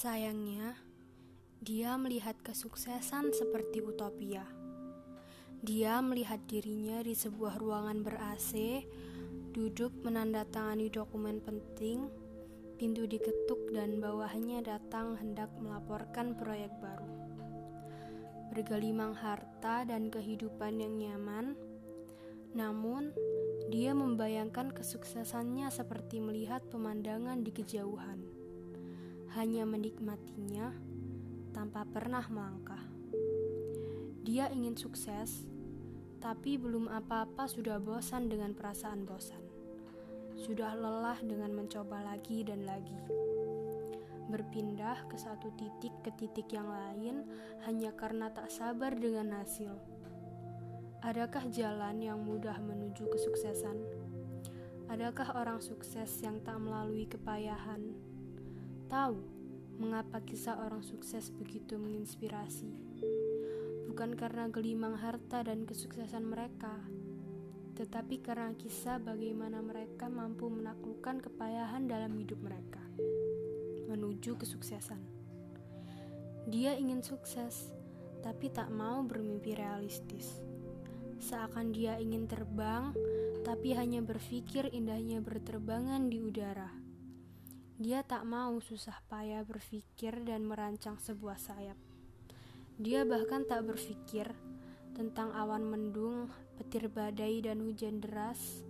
Sayangnya, dia melihat kesuksesan seperti utopia. Dia melihat dirinya di sebuah ruangan ber-AC, duduk menandatangani dokumen penting, pintu diketuk dan bawahnya datang hendak melaporkan proyek baru. Bergelimang harta dan kehidupan yang nyaman, namun dia membayangkan kesuksesannya seperti melihat pemandangan di kejauhan. Hanya menikmatinya tanpa pernah melangkah. Dia ingin sukses, tapi belum apa-apa sudah bosan dengan perasaan bosan. Sudah lelah dengan mencoba lagi dan lagi. Berpindah ke satu titik ke titik yang lain hanya karena tak sabar dengan hasil. Adakah jalan yang mudah menuju kesuksesan? Adakah orang sukses yang tak melalui kepayahan? Tahu mengapa kisah orang sukses begitu menginspirasi? bukan karena gelimang harta dan kesuksesan mereka, tetapi karena kisah bagaimana mereka mampu menaklukkan kepayahan dalam hidup mereka menuju kesuksesan. Dia ingin sukses, tapi tak mau bermimpi realistis. Seakan dia ingin terbang, tapi hanya berpikir indahnya berterbangan di udara. Dia tak mau susah payah berpikir dan merancang sebuah sayap. Dia bahkan tak berpikir tentang awan mendung, petir badai, dan hujan deras.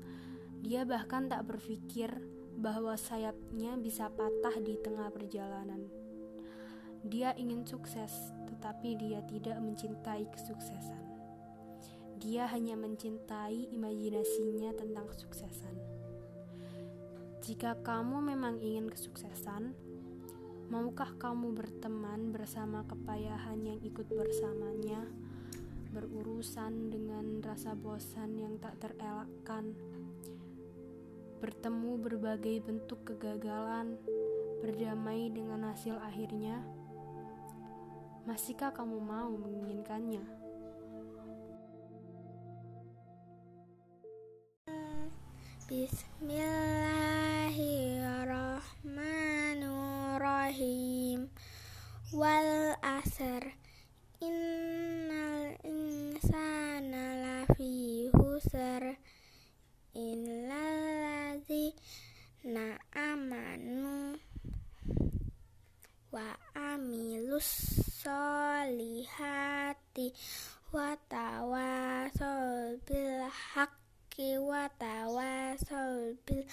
Dia bahkan tak berpikir bahwa sayapnya bisa patah di tengah perjalanan. Dia ingin sukses, tetapi dia tidak mencintai kesuksesan. Dia hanya mencintai imajinasinya tentang kesuksesan. Jika kamu memang ingin kesuksesan, Maukah kamu berteman bersama kepayahan yang ikut bersamanya, berurusan dengan rasa bosan yang tak terelakkan, bertemu berbagai bentuk kegagalan, berdamai dengan hasil akhirnya? Masihkah kamu mau menginginkannya? Bismillahirrahmanirrahim Bismillahirrahmanirrahim. Wal asr. Innal insana lafi husr. Illallazi amanu Wa amilus solihati Wa tawasol bil haqqi Wa tawasol bil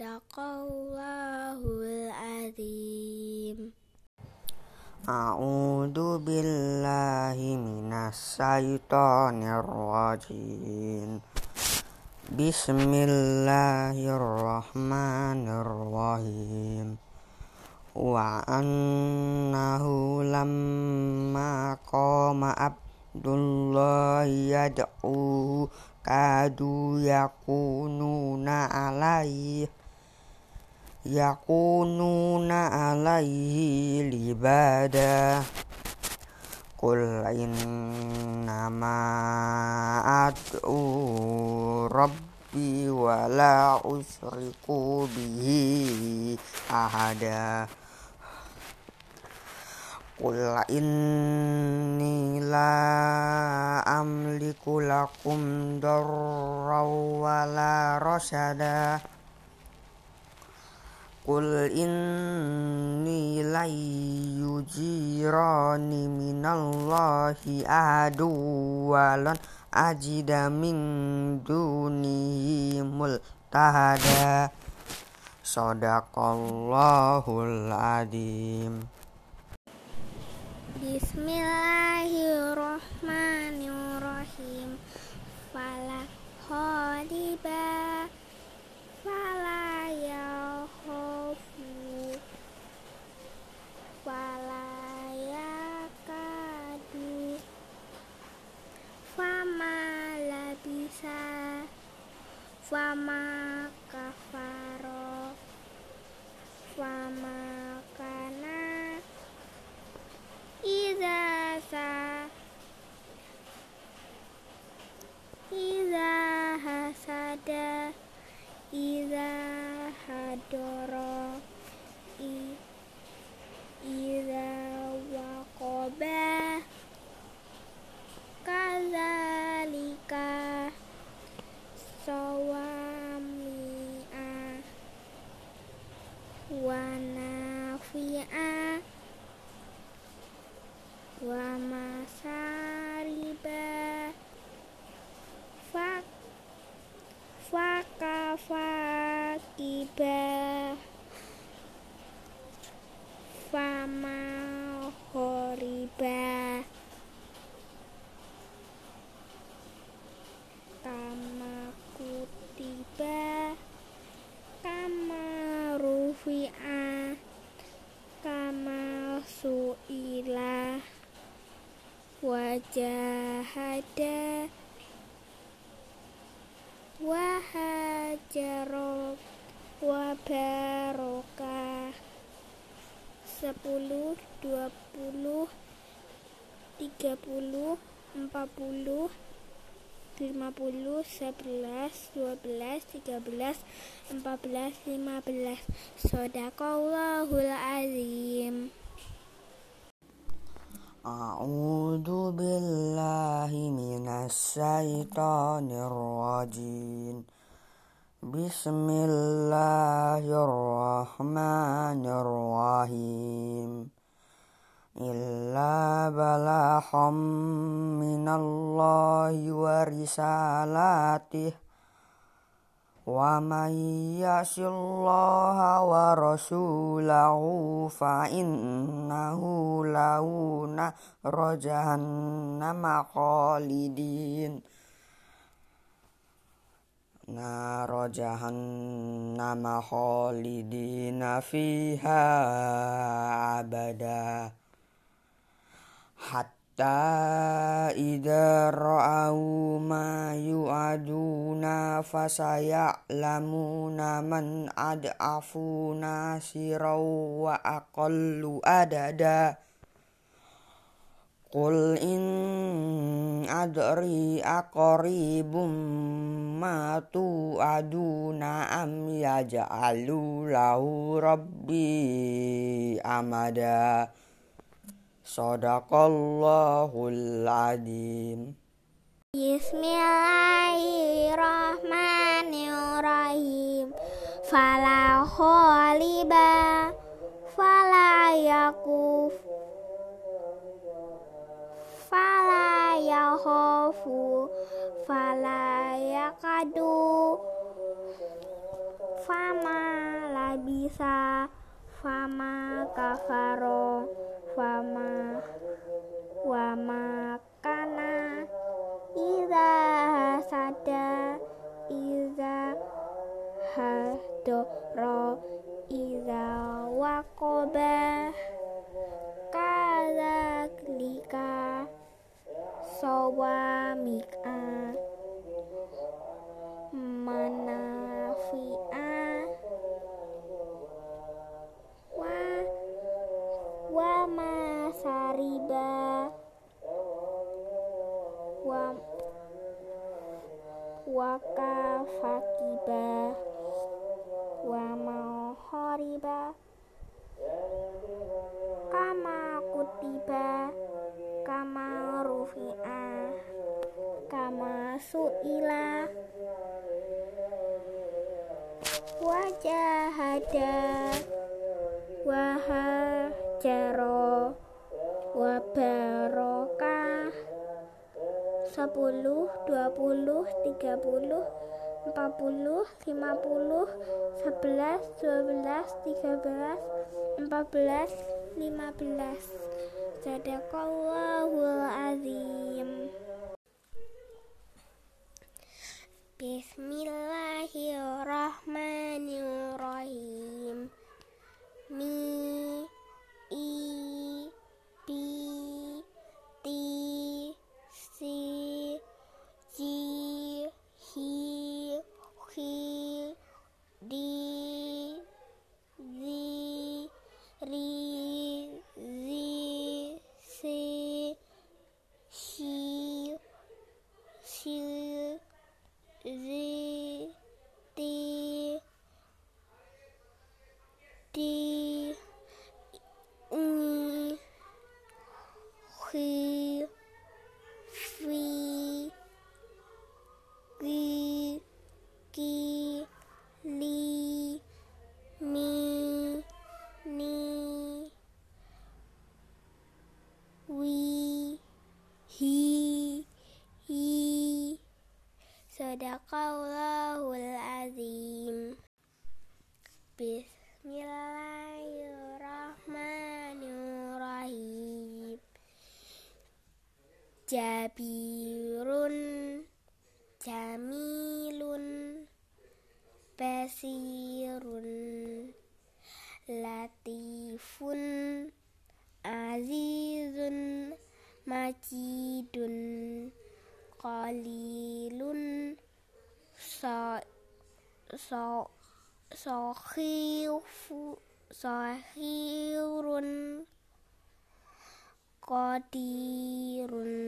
Sadaqallahul azim. A'udzu billahi minas syaitonir rajim. Bismillahirrahmanirrahim. Wa annahu lamma qama Abdullah yad'u kadu yakununa alaihi yakununa alaihi libada. Qul innama ad'u rabbi wa la usriku bihi ahada. Qul inni la amliku lakum darra wa Qul inni la yujirani minallahi ahadu walan ajida min dunihi multahada. Sadaqallahul adim. Bismillahirrahmanirrahim. Fala khodiba Fala yakhofu Fala yakadu Fama labisa Fama kafaro Fama Iza sa Iza hasada Iza hadoro. Iza wakoba Kazalika Sawami'a. Wanafi'a. Wamasa riba fama horiba. Kama kutiba. Kama rufi'a. Kama su'ila. Wajahada. Wahajaro jarok wa 10 20 30 40 50 11 12 13 14 15 sodakallahul azim. A'udzu billahi minasy syaithanir rajim. بسم الله الرحمن الرحيم. إلا بلاغا من الله ورسالاته. ومن يعص الله ورسوله فإنه له نار جهنم خالدين. naro jahannam khalidina fiha abada. Hatta idza ra'au ma yu'aduna fasaya'lamuna man adafuna sirau wa aqallu adada. قل إن أدري أقريب ما توعدون أم يجعل له ربي أمدا Sadaqallahul Adim Bismillahirrahmanirrahim Fala kholiba Fala yakuf Fala yakhofu Fala yakadu Fama labisa Fama kafaro fama wama kana iza hasada iza hadoro iza wakoba kaza sawamika manafi'a wa masariba wa wakafakiba wa mahariba kama kutiba kama rufi'a kama su'ila. Wajahada wahajaro wabarokah. Sepuluh dua puluh tiga puluh empat puluh lima puluh sebelas dua belas tiga belas belas Sadaqallahul azim Bismillahirrahmanirrahim. Mi Jabirun Jamilun Basirun Latifun Azizun Majidun Qalilun So So Sohifu Sohirun Qadirun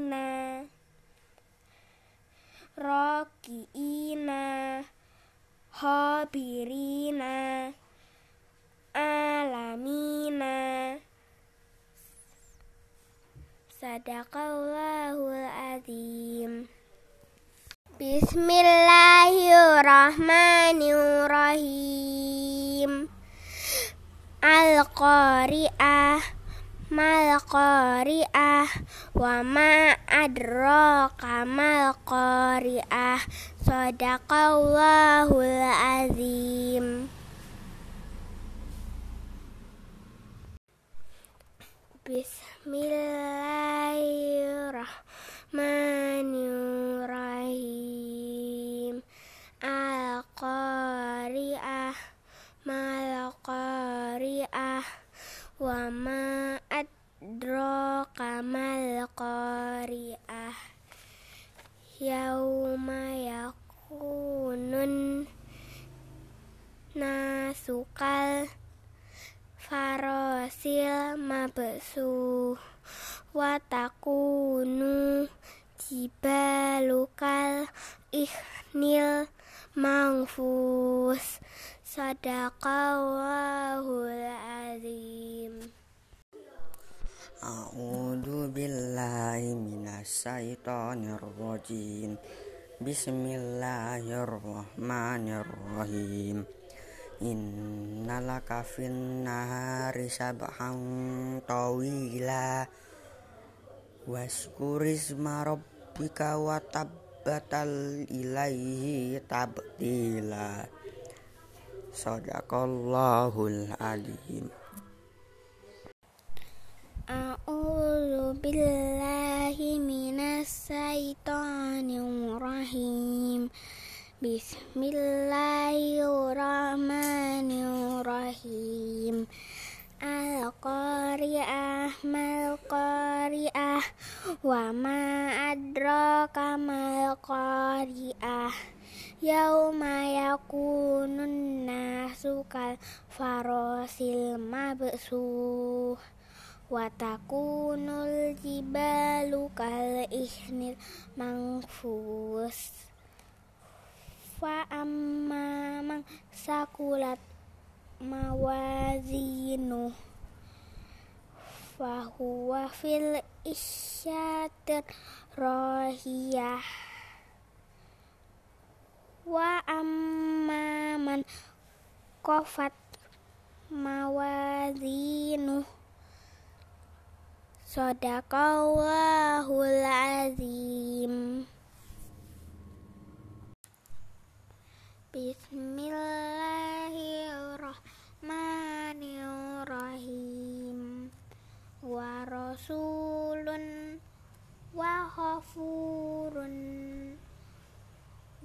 Dohirina Rokiina Hobirina Alamina Sadaqallahul azim. Bismillahirrahmanirrahim. Al-Qari'ah Mal-Qari'ah Wa ma adraka mal-Qari'ah. Sadaqallahul azim. Bismillahirrahmanirrahim. Al-Qari'ah Mal-Qari'ah Wa ma adraka mal-Qari'ah Yauma yakunun Nasukal Farosil mabsu. Watakunu Jibalukal Ihnil Mangfus Sadaqallahul azim A'udzu billahi minasyaitonir rajim. Bismillahirrahmanirrahim. Innalaka fin nahari sabhan tawila Waskurisma rabbika wa tabbatal ilaihi tabtila Sadaqallahul alim A'udzu billahi minas syaitonir rahim. Bismillahirrahmanirrahim. Al-Qari'ah mal-Qari'ah Wa ma adraka mal qari'ah Yauma yakunun nasu kal farosil mabsuh Wa takunul jibalu kal ihnil mangfus. Fa amma sakulat mawazinu Fahuwa fil isyatir rohiyah Wa amma man kofat mawazinu. Sadaqallahul azim. Bismillahirrahmanirrahim. Wa rasulun wa khafurun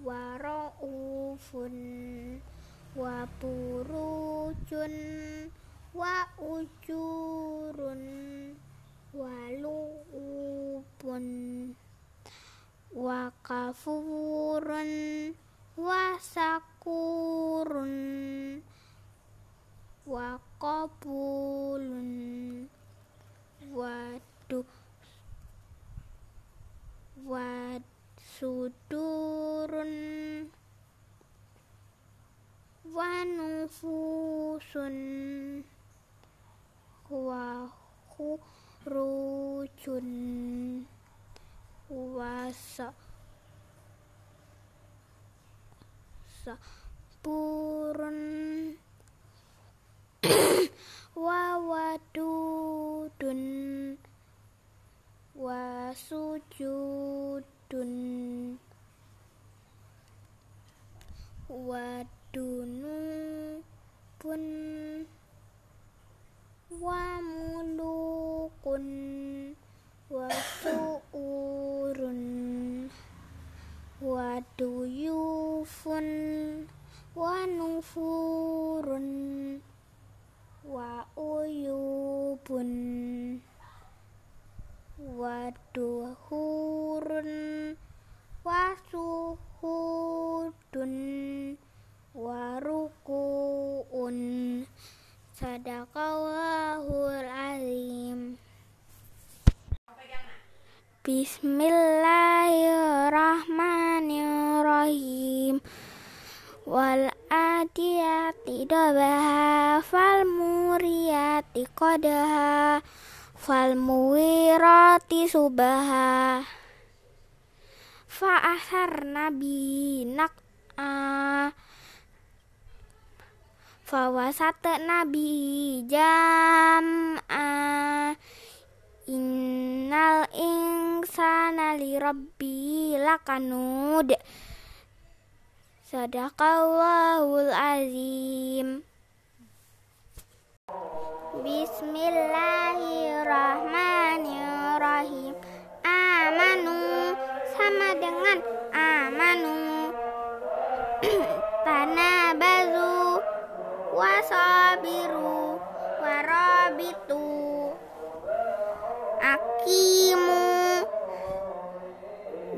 wa ra'ufun wa burujun wa ujurun wa lu'ubun wa kafurun wa sakurun wa qabulun wa du wa sudurun wa nufusun wa khurujun wa sa saburun wa wadudun wa sujudun wa dunubun wa mulukun wa su'urun wa duyufun wa nufurun wa uyubun wa duhurun wa suhudun wa ruku'un sadaqallahul azim. Bismillahirrahmanirrahim. Wal adiyati dabaha Fal muriyati qadaha Fal muwirati subaha. Fa asar nabi nak'a Fawasat nabi jam'a Innal insana li rabbi lakanud. Sadaqallahul azim Bismillahirrahmanirrahim. Amanu sama dengan amanu. Tanabazu wasabiru warabitu. Akimu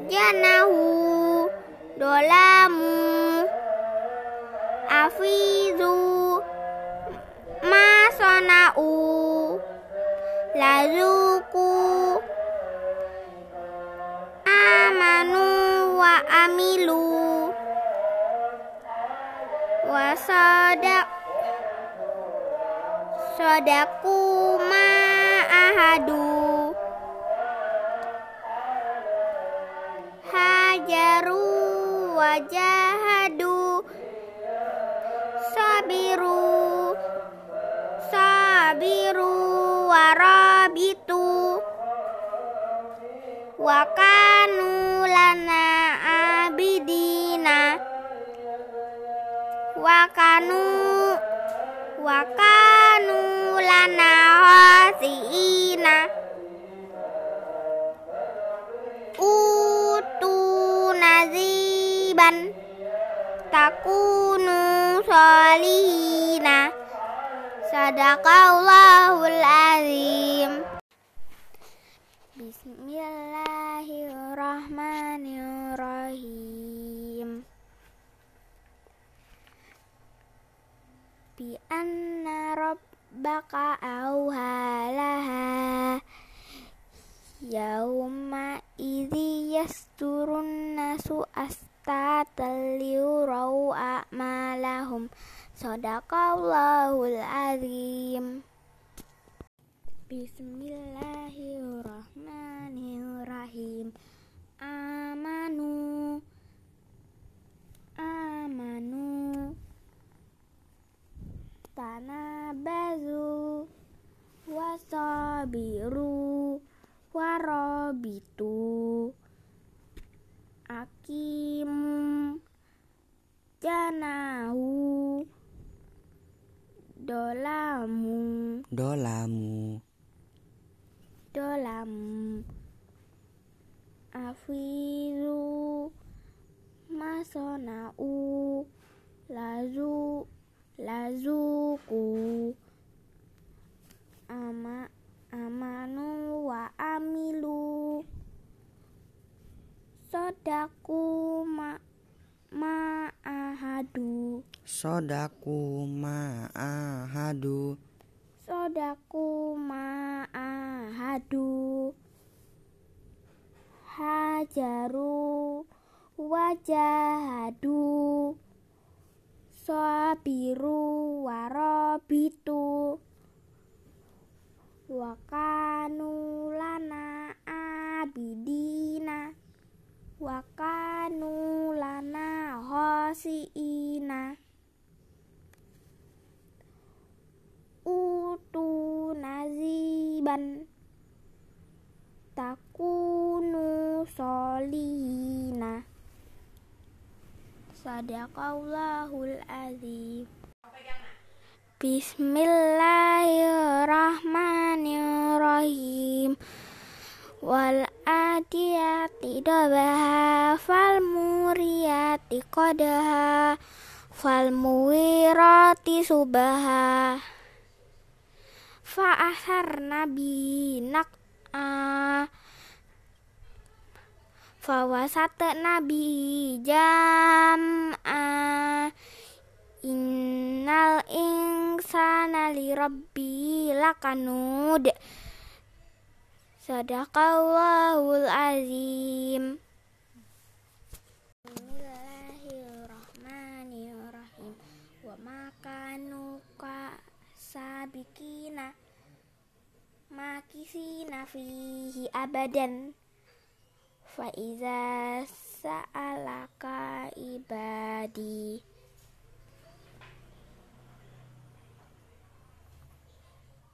janahu dolamu. Afizu masonau lazuku amanu wa amilu wasadak sodaku ma ahadu hajaru wajahadu sabiru warabitu. Wakanu lana abidina. Wakanu wakanu lana hasiina. Utu naziban takunu solihina sadaqallahul azim Bismillahirrahmanirrahim. Bi anna rabbaka awhalaha Yauma idhi yasturun nasu astatan liurau a'malahum Sadaqallahul azim. Bismillahirrahmanirrahim. Amanu. Amanu. Tanabazu. Wasabiru. Warabitu Akimu Janahu Dolamu Dolamu. Dolamu Afizu. Masonau. Lazu. Lazuku. Ama Amanu wa amilu. Sodaku ma ma'ahadu Sodaku ma'ahadu Sodaku ma'ahadu. Hajaru wajahadu. Sabiru warabitu Wakanu lana abidina. Wakanu lana hosiina Utu naziban. Takunu solihina. Sadaqallahul azim. Bismillahirrahmanirrahim. Wal adiyati dabaha Fal muriyati qadaha Fal muwirati subaha Fa asarna binak Fawasat nabi jam'a Innal insana li rabbi lakanud. Sadaqallahul azim. Bismillahirrahmanirrahim. Wa makanu ka sabikina Makisina fihi abadan. Fa iza sa'alaka ibadi.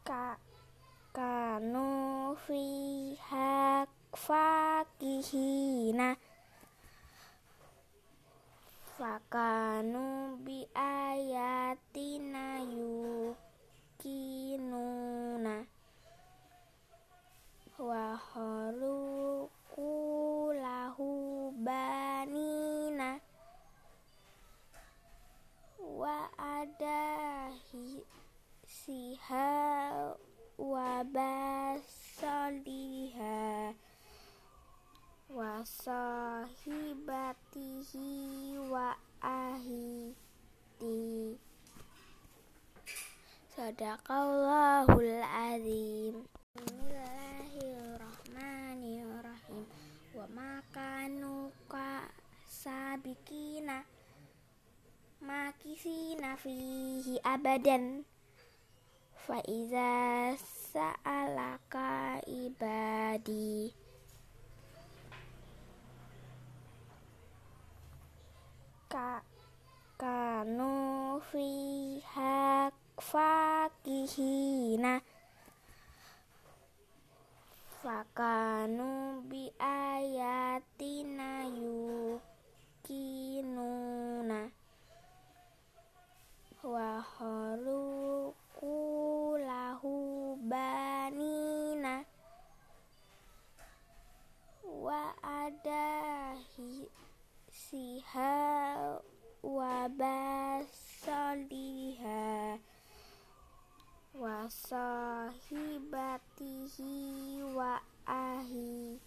Ka kanu fiha fakihina. Fakanu bi ayatina yukinuna wa haluku lahu banina. Wa adahi siha wa basaliha wa sahibatihi wa ahiti Sadaqallahul azim Bismillahirrahmanirrahim. Wa makanu ka sabikina Makisina fihi abadan. Fa iza sa'alaka ibadi. Ka kanu fiha fakihina Fakanu bi ayatina yukinuna. Wa haluku lahu banina. Wa adahi siha wa basaliha wa sahibatihi wa ahiti.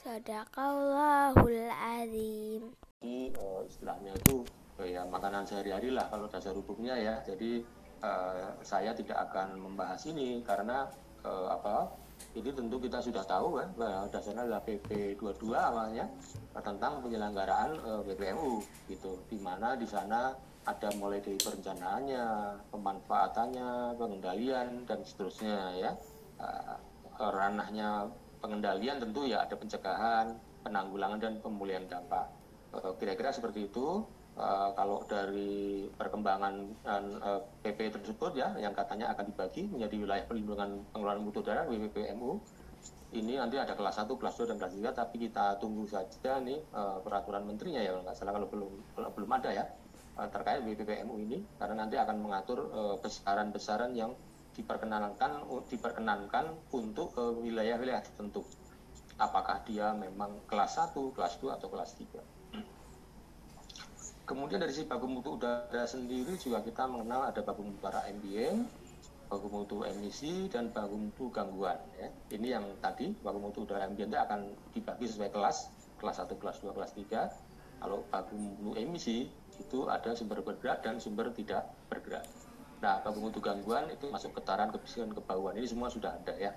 Sadaqallahul azim. Uh, istilahnya itu uh, ya makanan sehari-hari lah kalau dasar hukumnya ya. Jadi uh, saya tidak akan membahas ini karena uh, apa? Ini tentu kita sudah tahu kan bahwa dasarnya adalah PP 22 awalnya tentang penyelenggaraan uh, BPMU gitu. Di mana di sana ada mulai dari perencanaannya, pemanfaatannya, pengendalian dan seterusnya ya. Uh, ranahnya pengendalian tentu ya ada pencegahan, penanggulangan dan pemulihan dampak. Uh, kira-kira seperti itu. Uh, kalau dari perkembangan uh, PP tersebut ya, yang katanya akan dibagi menjadi wilayah pelindungan pengelolaan mutu udara WPPMU, ini nanti ada kelas 1, kelas 2 dan kelas 3 tapi kita tunggu saja nih uh, peraturan menterinya ya kalau nggak salah kalau belum kalau belum ada ya terkait WPPMU ini karena nanti akan mengatur besaran-besaran uh, yang diperkenankan diperkenankan untuk wilayah-wilayah tertentu apakah dia memang kelas 1, kelas 2 atau kelas 3 Kemudian dari si baku mutu udara sendiri juga kita mengenal ada baku mutu udara ambient, baku mutu emisi dan baku mutu gangguan. Ya. Ini yang tadi baku mutu udara ambient itu akan dibagi sesuai kelas, kelas 1, kelas 2, kelas 3. Kalau baku mutu emisi itu ada sumber bergerak dan sumber tidak bergerak. Nah, mutu gangguan itu masuk getaran, kebisikan, kebauan. Ini semua sudah ada ya.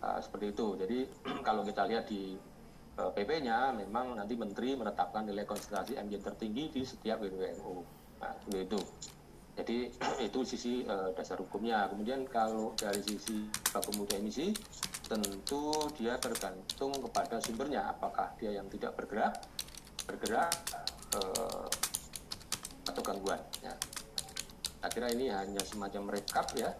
Uh, seperti itu. Jadi kalau kita lihat di PP-nya memang nanti Menteri menetapkan nilai konsentrasi ambien tertinggi di setiap WWNU. Nah, itu. Jadi itu sisi uh, dasar hukumnya. Kemudian kalau dari sisi baku emisi, tentu dia tergantung kepada sumbernya. Apakah dia yang tidak bergerak, bergerak uh, atau gangguan. Ya. Kira ini hanya semacam rekap ya.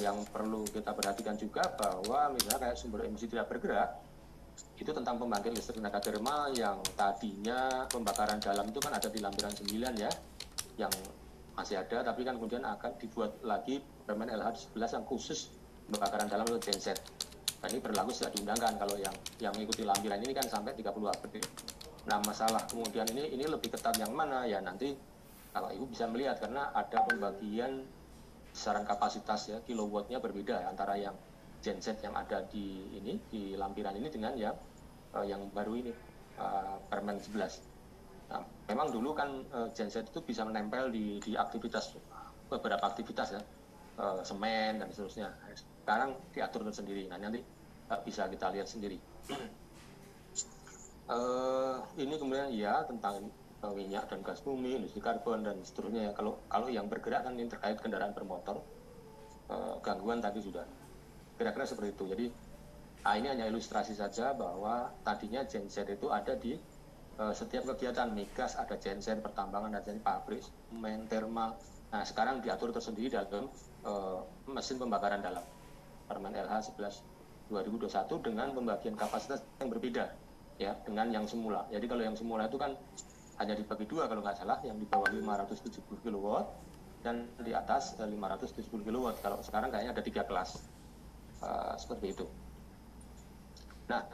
Yang perlu kita perhatikan juga bahwa misalnya kayak sumber emisi tidak bergerak, itu tentang pembangkit listrik tenaga termal yang tadinya pembakaran dalam itu kan ada di lampiran 9 ya yang masih ada tapi kan kemudian akan dibuat lagi Permen LH 11 yang khusus pembakaran dalam atau genset nah ini berlaku sudah diundangkan kalau yang yang mengikuti lampiran ini kan sampai 30 April nah masalah kemudian ini ini lebih ketat yang mana ya nanti kalau ibu bisa melihat karena ada pembagian besaran kapasitas ya kilowattnya berbeda antara yang genset yang ada di ini di lampiran ini dengan yang uh, yang baru ini uh, Permen 11. Nah, memang dulu kan uh, genset itu bisa menempel di, di aktivitas beberapa aktivitas ya, uh, semen dan seterusnya. Sekarang diatur tersendiri. Nah nanti uh, bisa kita lihat sendiri. uh, ini kemudian ya tentang minyak dan gas bumi, industri karbon dan seterusnya. Kalau kalau yang bergerak kan ini terkait kendaraan bermotor, uh, gangguan tadi sudah. Kira-kira seperti itu. Jadi Nah, ini hanya ilustrasi saja bahwa tadinya genset itu ada di uh, setiap kegiatan migas ada genset pertambangan ada genset pabrik semen thermal nah sekarang diatur tersendiri dalam uh, mesin pembakaran dalam Permen LH 11 2021 dengan pembagian kapasitas yang berbeda ya dengan yang semula jadi kalau yang semula itu kan hanya dibagi dua kalau nggak salah yang di bawah 570 kW dan di atas 570 kW kalau sekarang kayaknya ada tiga kelas. Uh, seperti itu. Nah,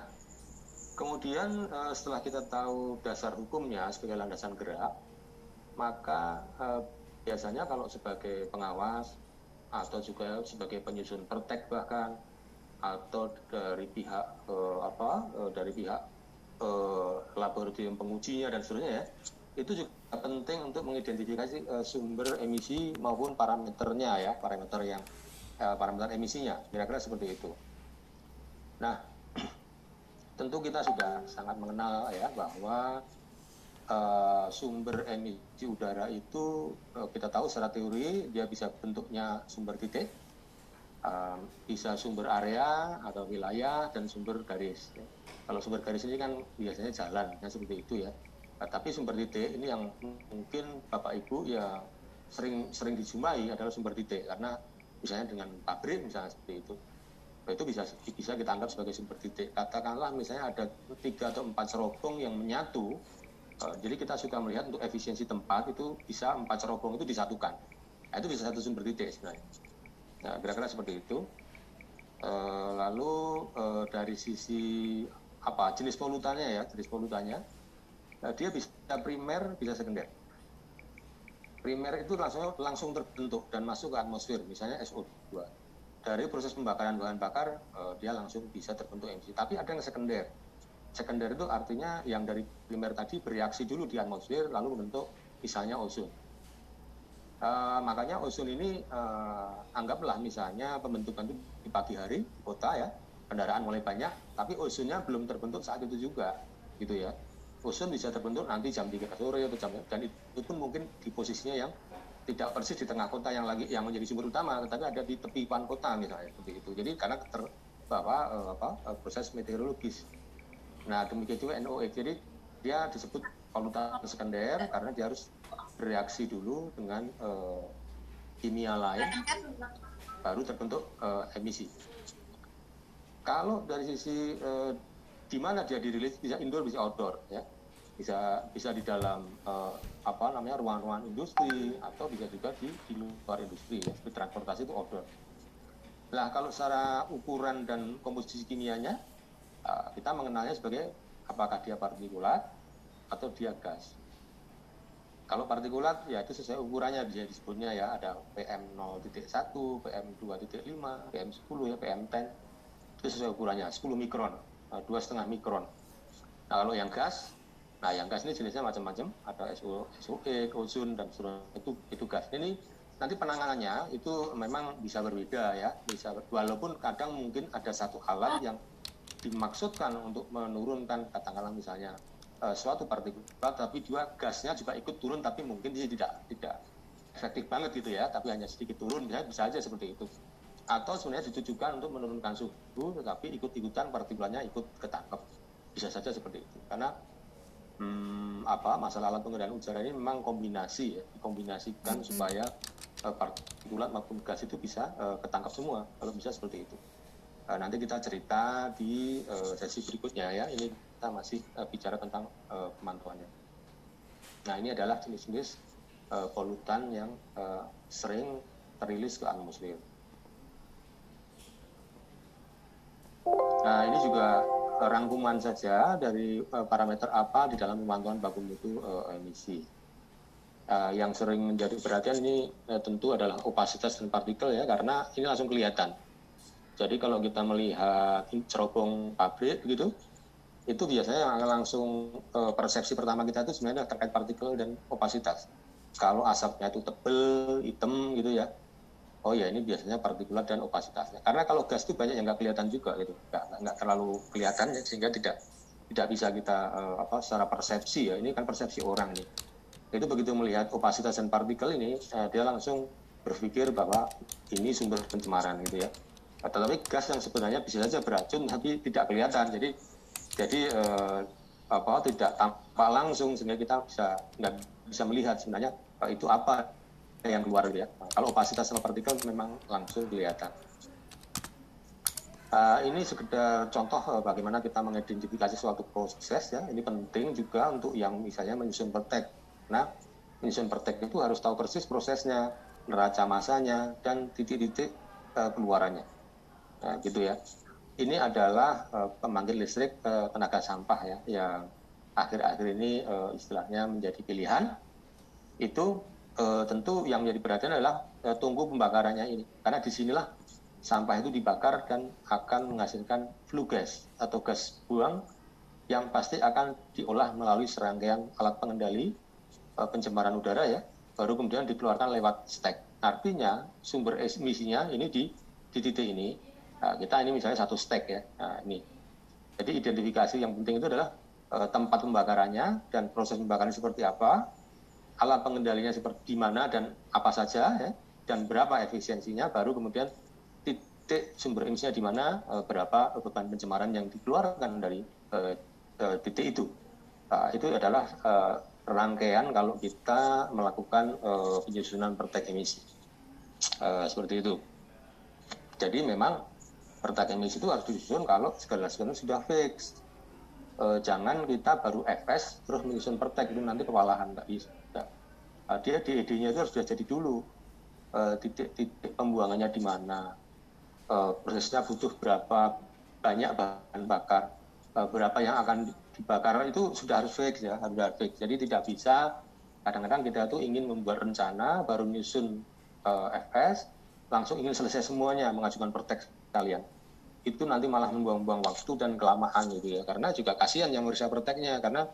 kemudian uh, setelah kita tahu dasar hukumnya sebagai landasan gerak, maka uh, biasanya kalau sebagai pengawas atau juga sebagai penyusun pertek bahkan atau dari pihak uh, apa uh, dari pihak uh, laboratorium pengujinya dan seterusnya ya itu juga penting untuk mengidentifikasi uh, sumber emisi maupun parameternya ya parameter yang uh, parameter emisinya kira-kira seperti itu. Nah tentu kita sudah sangat mengenal ya bahwa uh, sumber emisi udara itu uh, kita tahu secara teori dia bisa bentuknya sumber titik, bisa sumber area atau wilayah dan sumber garis. Ya. Kalau sumber garis ini kan biasanya jalan, ya seperti itu ya. Nah, tapi sumber titik ini yang mungkin bapak ibu ya sering sering dijumpai adalah sumber titik karena misalnya dengan pabrik misalnya seperti itu Nah, itu bisa bisa kita anggap sebagai sumber titik. Katakanlah misalnya ada tiga atau empat cerobong yang menyatu, uh, jadi kita suka melihat untuk efisiensi tempat itu bisa empat cerobong itu disatukan. Nah, itu bisa satu sumber titik sebenarnya. Nah, kira-kira seperti itu. Uh, lalu uh, dari sisi apa jenis polutannya ya, jenis polutannya, nah, dia bisa primer, bisa sekunder. Primer itu langsung langsung terbentuk dan masuk ke atmosfer, misalnya SO2 dari proses pembakaran bahan bakar uh, dia langsung bisa terbentuk emisi. Tapi ada yang sekunder. Sekunder itu artinya yang dari primer tadi bereaksi dulu di atmosfer lalu membentuk misalnya ozon. Uh, makanya ozon ini uh, anggaplah misalnya pembentukan itu di pagi hari di kota ya kendaraan mulai banyak tapi ozonnya belum terbentuk saat itu juga gitu ya ozon bisa terbentuk nanti jam 3 sore atau jam dan itu pun mungkin di posisinya yang tidak persis di tengah kota yang lagi yang menjadi sumber utama, tetapi ada di tepi pan kota misalnya seperti itu. Jadi karena terbawa uh, apa uh, proses meteorologis. Nah demikian juga NOx. Jadi dia disebut polutan sekunder karena dia harus bereaksi dulu dengan uh, kimia lain baru terbentuk uh, emisi. Kalau dari sisi uh, di mana dia dirilis bisa indoor bisa outdoor ya bisa bisa di dalam uh, apa namanya ruang-ruang industri atau bisa juga di, di luar industri ya seperti transportasi itu outdoor. Nah kalau secara ukuran dan komposisi kimianya uh, kita mengenalnya sebagai apakah dia partikulat atau dia gas. Kalau partikulat ya itu sesuai ukurannya bisa disebutnya ya ada PM 0.1, PM 2.5, PM 10 ya PM 10 itu sesuai ukurannya 10 mikron, eh, dua setengah mikron. Nah kalau yang gas Nah, yang gas ini jenisnya macam-macam, ada SO, SOE, ozon dan seterusnya itu itu gas. Ini nanti penanganannya itu memang bisa berbeda ya, bisa walaupun kadang mungkin ada satu alat yang dimaksudkan untuk menurunkan katakanlah misalnya uh, suatu partikulat, tapi juga gasnya juga ikut turun, tapi mungkin dia tidak tidak efektif banget gitu ya, tapi hanya sedikit turun, bisa bisa aja seperti itu. Atau sebenarnya ditujukan untuk menurunkan suhu, tetapi ikut-ikutan partikulatnya ikut ketangkep, bisa saja seperti itu. Karena hmm, apa masalah alat pengendalian udara ini memang kombinasi ya dikombinasikan hmm. supaya uh, partikulat maupun gas itu bisa uh, ketangkap semua kalau bisa seperti itu uh, nanti kita cerita di uh, sesi berikutnya ya ini kita masih uh, bicara tentang uh, pemantauannya nah ini adalah jenis-jenis uh, polutan yang uh, sering terilis ke atmosfer nah ini juga rangkuman saja dari uh, parameter apa di dalam pemantauan baku mutu uh, emisi. Uh, yang sering menjadi perhatian ini uh, tentu adalah opasitas dan partikel ya karena ini langsung kelihatan. Jadi kalau kita melihat cerobong pabrik begitu, itu biasanya yang akan langsung uh, persepsi pertama kita itu sebenarnya terkait partikel dan opasitas. Kalau asapnya itu tebel, hitam gitu ya, oh ya ini biasanya partikulat dan opasitasnya. Karena kalau gas itu banyak yang nggak kelihatan juga gitu, nggak, terlalu kelihatan ya, sehingga tidak tidak bisa kita uh, apa secara persepsi ya. Ini kan persepsi orang nih. Itu begitu melihat opasitas dan partikel ini, uh, dia langsung berpikir bahwa ini sumber pencemaran gitu ya. Nah, tetapi gas yang sebenarnya bisa saja beracun tapi tidak kelihatan. Jadi jadi uh, apa tidak tampak langsung sehingga kita bisa nggak bisa melihat sebenarnya uh, itu apa yang keluar ya. Kalau opasitas sama partikel memang langsung kelihatan. Uh, ini sekedar contoh uh, bagaimana kita mengidentifikasi suatu proses ya. Ini penting juga untuk yang misalnya menyusun pertek. Nah, menyusun pertek itu harus tahu persis prosesnya, neraca masanya, dan titik-titik uh, keluarannya. Nah, gitu ya. Ini adalah uh, pembangkit listrik tenaga sampah ya, yang akhir-akhir ini uh, istilahnya menjadi pilihan. Itu e, tentu yang menjadi perhatian adalah tunggu pembakarannya ini. Karena di sinilah sampah itu dibakar dan akan menghasilkan flue gas atau gas buang yang pasti akan diolah melalui serangkaian alat pengendali pencemaran udara ya, baru kemudian dikeluarkan lewat stack. Artinya sumber emisinya ini di titik ini, nah, kita ini misalnya satu stack ya, nah ini. Jadi identifikasi yang penting itu adalah e, tempat pembakarannya dan proses pembakaran seperti apa, alat pengendalinya seperti di mana dan apa saja ya, dan berapa efisiensinya baru kemudian titik sumber emisinya di mana e, berapa beban pencemaran yang dikeluarkan dari e, e, titik itu. Uh, itu adalah e, rangkaian kalau kita melakukan e, penyusunan pertek emisi. E, seperti itu. Jadi memang pertek emisi itu harus disusun kalau segala sesuatu sudah fix e, jangan kita baru FS terus menyusun pertek itu nanti kewalahan nggak bisa uh, dia DED-nya itu harus sudah jadi dulu. Titik-titik uh, pembuangannya di mana uh, prosesnya butuh berapa banyak bahan bakar uh, berapa yang akan dibakar itu sudah harus fix ya harus fix jadi tidak bisa kadang-kadang kita tuh ingin membuat rencana baru nyusun uh, FS langsung ingin selesai semuanya mengajukan pertek kalian. Itu nanti malah membuang-buang waktu dan kelamaan gitu ya. Karena juga kasihan yang merisa perteknya. Karena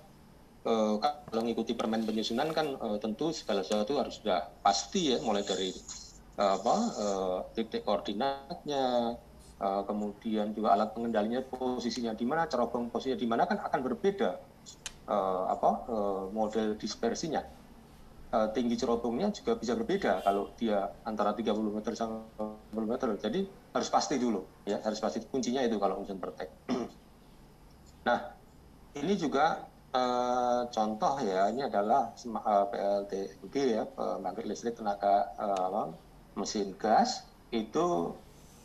eh, kalau mengikuti permen penyusunan kan eh, tentu segala sesuatu harus sudah pasti ya. Mulai dari eh, apa eh, titik koordinatnya eh, kemudian juga alat pengendalinya posisinya di mana cerobong posisinya di mana kan akan berbeda eh, apa eh, model dispersinya Eh, tinggi cerobongnya juga bisa berbeda kalau dia antara 30 meter sama 50 meter. Jadi harus pasti dulu ya, harus pasti kuncinya itu kalau ujian pertek. nah, ini juga uh, contoh ya, ini adalah uh, PLTUG ya, pembangkit listrik tenaga uh, mesin gas itu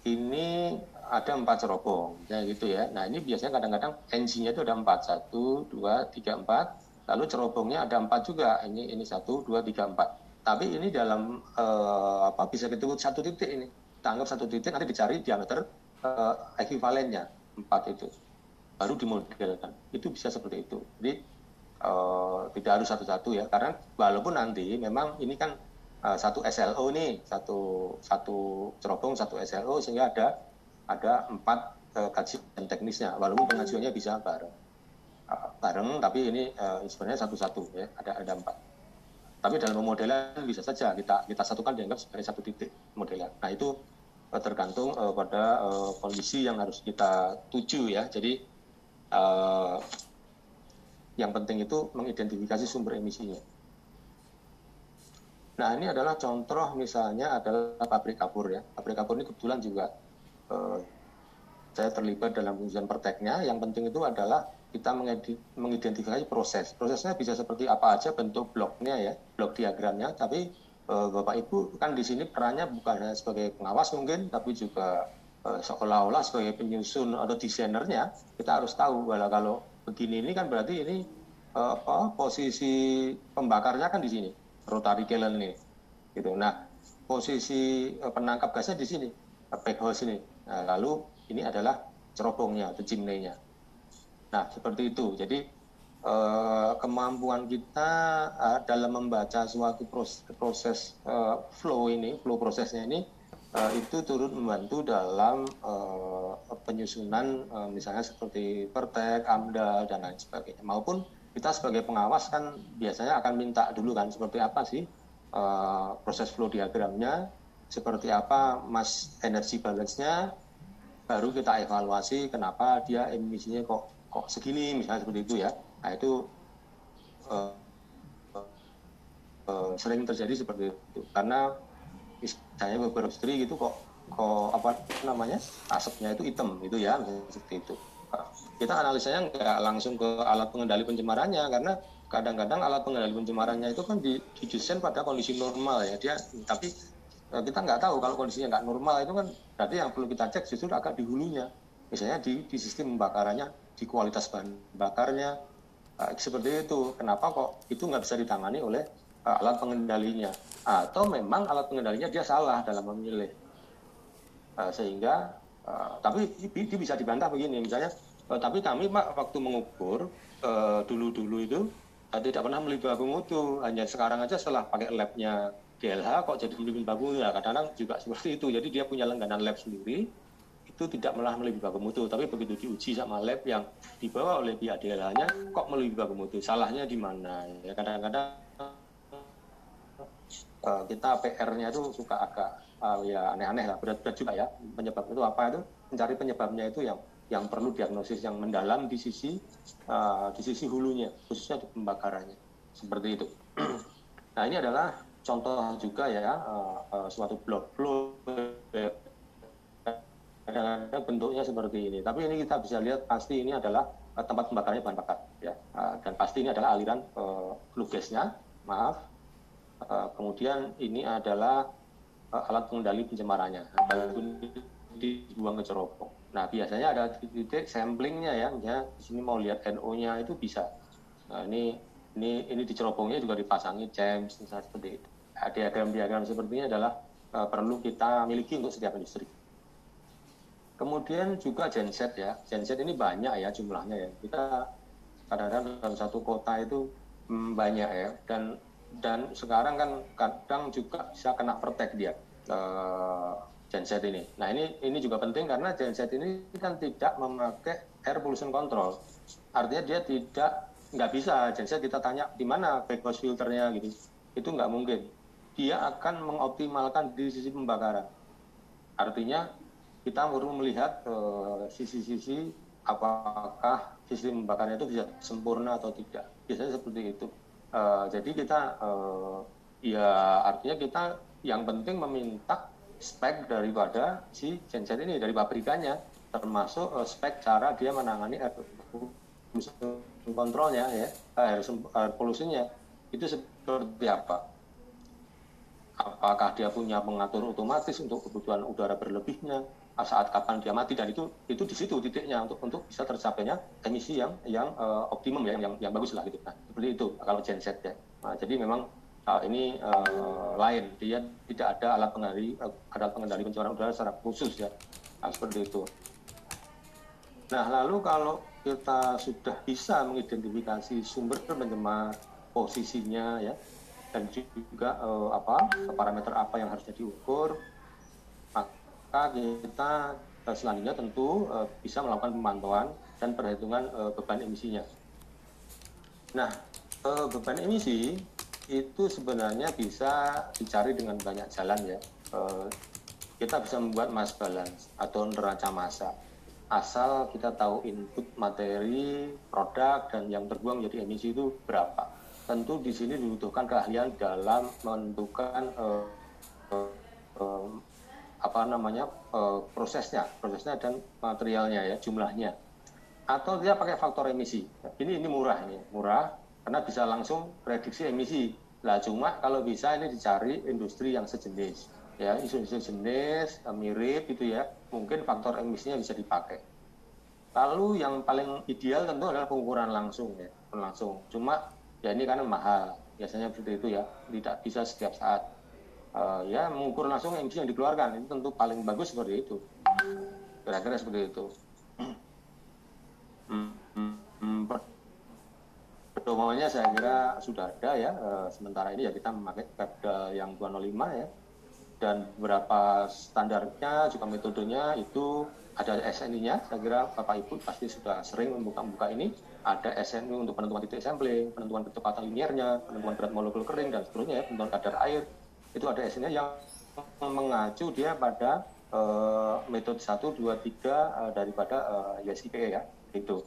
ini ada empat cerobong ya gitu ya. Nah ini biasanya kadang-kadang engine-nya itu ada empat satu dua tiga empat Lalu cerobongnya ada empat juga. Ini ini satu, dua, tiga, empat. Tapi ini dalam uh, apa bisa kita satu titik ini. Kita anggap satu titik nanti dicari diameter uh, ekuivalennya empat itu. Baru dimodelkan. Itu bisa seperti itu. Jadi uh, tidak harus satu-satu ya. Karena walaupun nanti memang ini kan uh, satu SLO nih, satu satu cerobong satu SLO sehingga ada ada empat kajian teknisnya. Walaupun pengajuannya bisa bareng bareng tapi ini uh, sebenarnya satu-satu ya. Ada ada empat. Tapi dalam pemodelan bisa saja kita kita satukan dianggap sebagai satu titik modelan nah itu uh, tergantung uh, pada uh, kondisi yang harus kita tuju ya. Jadi uh, yang penting itu mengidentifikasi sumber emisinya. Nah ini adalah contoh misalnya adalah pabrik kapur ya. Pabrik kapur ini kebetulan juga uh, saya terlibat dalam ujian perteknya. Yang penting itu adalah kita mengidentifikasi proses. Prosesnya bisa seperti apa aja bentuk bloknya ya, blok diagramnya. Tapi e, Bapak Ibu kan di sini perannya bukan hanya sebagai pengawas mungkin, tapi juga e, seolah-olah sebagai penyusun atau desainernya. Kita harus tahu bahwa kalau begini ini kan berarti ini e, apa posisi pembakarnya kan di sini, rotary kiln ini. Gitu. Nah, posisi penangkap gasnya di sini, backhouse ini. Nah, lalu ini adalah cerobongnya atau chimney-nya Nah, seperti itu. Jadi eh, kemampuan kita eh, dalam membaca suatu proses, proses eh, flow ini, flow prosesnya ini itu turut membantu dalam penyusunan misalnya seperti pertek, amdal dan lain sebagainya. Maupun kita sebagai pengawas kan biasanya akan minta dulu kan seperti apa sih proses flow diagramnya, seperti apa mass energy balance-nya, baru kita evaluasi kenapa dia emisinya kok kok segini misalnya seperti itu ya. Nah itu uh, uh, sering terjadi seperti itu. Karena misalnya beberapa industri gitu kok kok apa namanya asapnya itu hitam itu ya seperti itu. Kita analisanya nggak langsung ke alat pengendali pencemarannya karena kadang-kadang alat pengendali pencemarannya itu kan didesain pada kondisi normal ya. Dia tapi eh, kita nggak tahu kalau kondisinya nggak normal itu kan berarti yang perlu kita cek justru agak di hulunya. Misalnya di, di sistem pembakarannya di kualitas bahan bakarnya. Uh, seperti itu. Kenapa kok itu nggak bisa ditangani oleh uh, alat pengendalinya? Atau memang alat pengendalinya dia salah dalam memilih? Uh, sehingga uh, tapi itu bisa dibantah begini misalnya uh, tapi kami pak waktu mengukur uh, dulu-dulu itu uh, tidak pernah melihat baku mutu. Hanya sekarang aja setelah pakai labnya GLH kok jadi melihat baku ya kadang-kadang juga seperti itu. Jadi dia punya langganan lab sendiri itu tidak malah melebihi baku mutu tapi begitu diuji sama lab yang dibawa oleh pihak DLH-nya kok melebihi baku mutu? Salahnya di mana? Ya kadang-kadang uh, kita PR-nya itu suka agak uh, ya aneh-aneh lah berat-berat juga ya penyebab itu apa itu? Mencari penyebabnya itu yang yang perlu diagnosis yang mendalam di sisi uh, di sisi hulunya khususnya di pembakarannya. Seperti itu. Nah ini adalah contoh juga ya uh, uh, suatu blok flow kadang-kadang bentuknya seperti ini. Tapi ini kita bisa lihat pasti ini adalah uh, tempat pembakarnya bahan bakar, ya. Uh, dan pasti ini adalah aliran uh, flue gasnya, maaf. Uh, kemudian ini adalah uh, alat pengendali pencemarannya. Baru dibuang ke cerobong. Nah biasanya ada titik samplingnya ya, misalnya di sini mau lihat NO-nya itu bisa. Nah ini ini ini di cerobongnya juga dipasangi CEMS misalnya seperti itu. Diagram-diagram seperti ini adalah uh, perlu kita miliki untuk setiap industri. Kemudian juga genset ya, genset ini banyak ya jumlahnya ya. Kita kadang-kadang dalam satu kota itu hmm, banyak ya. Dan dan sekarang kan kadang juga bisa kena pertek dia. uh, genset ini. Nah ini ini juga penting karena genset ini kan tidak memakai air pollution control. Artinya dia tidak nggak bisa genset kita tanya di mana backwash filternya gitu. Itu nggak mungkin. Dia akan mengoptimalkan di sisi pembakaran. Artinya kita perlu melihat eh, sisi-sisi apakah sistem pembakarnya itu bisa sempurna atau tidak. Biasanya seperti itu. Uh, jadi kita uh, ya artinya kita yang penting meminta spek daripada si genset ini dari pabrikannya termasuk uh, spek cara dia menangani air kontrolnya ya air, air polusinya itu seperti apa apakah dia punya pengatur otomatis untuk kebutuhan udara berlebihnya saat kapan dia mati dan itu itu di situ titiknya untuk untuk bisa tercapainya emisi yang yang uh, optimum ya yang yang bagus lah gitu. Nah seperti itu kalau genset ya. Nah, jadi memang hal ini uh, lain. Dia tidak ada alat pengendali uh, alat pengendali pencemaran udara secara khusus ya. Nah, seperti itu. Nah lalu kalau kita sudah bisa mengidentifikasi sumber pencemar posisinya ya dan juga uh, apa parameter apa yang harusnya diukur maka kita selanjutnya tentu uh, bisa melakukan pemantauan dan perhitungan uh, beban emisinya. Nah, beban emisi itu sebenarnya bisa dicari dengan banyak jalan ya. Kita bisa membuat mass balance atau neraca massa. Asal kita tahu input materi, produk, dan yang terbuang jadi emisi itu berapa. Tentu di sini dibutuhkan keahlian dalam menentukan apa namanya uh, prosesnya, prosesnya dan materialnya ya, jumlahnya. Atau dia pakai faktor emisi. Ini ini murah ini, murah karena bisa langsung prediksi emisi. Lah cuma kalau bisa ini dicari industri yang sejenis, ya industri sejenis eh, mirip itu ya, mungkin faktor emisinya bisa dipakai. Lalu yang paling ideal tentu adalah pengukuran langsung ya, langsung. Cuma ya ini karena mahal, biasanya seperti itu ya, tidak bisa setiap saat. Uh, ya mengukur langsung emisi yang dikeluarkan itu tentu paling bagus seperti itu. Kira-kira seperti itu. Hmm, hmm, hmm, saya kira sudah ada ya. Uh, sementara ini ya kita memakai Perda yang 205 ya. Dan beberapa standarnya juga metodenya itu ada SNI-nya. Saya kira Bapak Ibu pasti sudah sering membuka-buka ini. Ada SNI untuk penentuan titik sampling, penentuan kecepatan liniernya, penentuan berat molekul kering dan seterusnya ya, penentuan kadar air. Itu ada SNI yang mengacu dia pada uh, metode 1, 2, 3 uh, daripada uh, USIPE ya. Itu.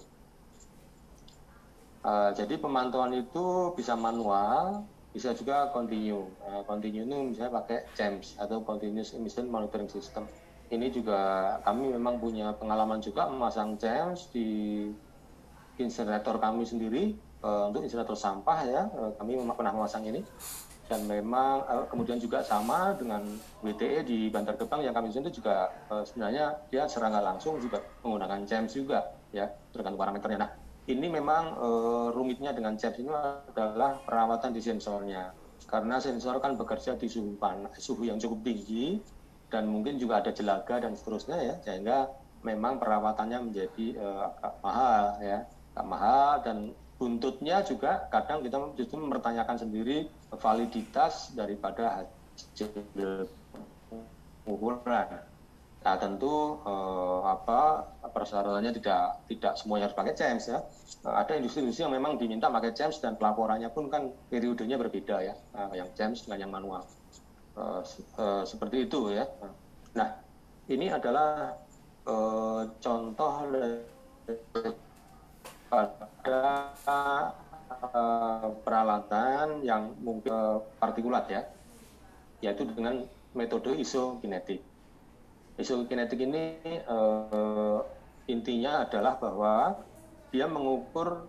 Uh, jadi pemantauan itu bisa manual, bisa juga continue. Uh, continue itu misalnya pakai CEMS atau Continuous Emission Monitoring System. Ini juga kami memang punya pengalaman juga memasang CEMS di insinerator kami sendiri uh, untuk insinerator sampah ya. Uh, kami memang pernah memasang ini dan memang uh, kemudian juga sama dengan WTE di Bantar Gebang yang kami itu juga uh, sebenarnya dia secara langsung juga menggunakan CEMS juga ya tergantung parameternya. Nah ini memang e, rumitnya dengan CEPS ini adalah perawatan di sensornya. Karena sensor kan bekerja di suhu panas, suhu yang cukup tinggi dan mungkin juga ada jelaga dan seterusnya ya, sehingga memang perawatannya menjadi e, agak mahal ya, agak mahal dan buntutnya juga kadang kita justru mempertanyakan sendiri validitas daripada hasil pengukuran Nah tentu eh, apa persyaratannya tidak tidak semuanya harus pakai CEMS ya. Eh, ada industri-industri yang memang diminta pakai CEMS dan pelaporannya pun kan periodenya berbeda ya, eh, yang CEMS dengan yang manual. Eh, eh, seperti itu ya. Nah ini adalah eh, contoh pada eh, peralatan yang mungkin eh, partikulat ya, yaitu dengan metode isokinetik isokinetik ini uh, intinya adalah bahwa dia mengukur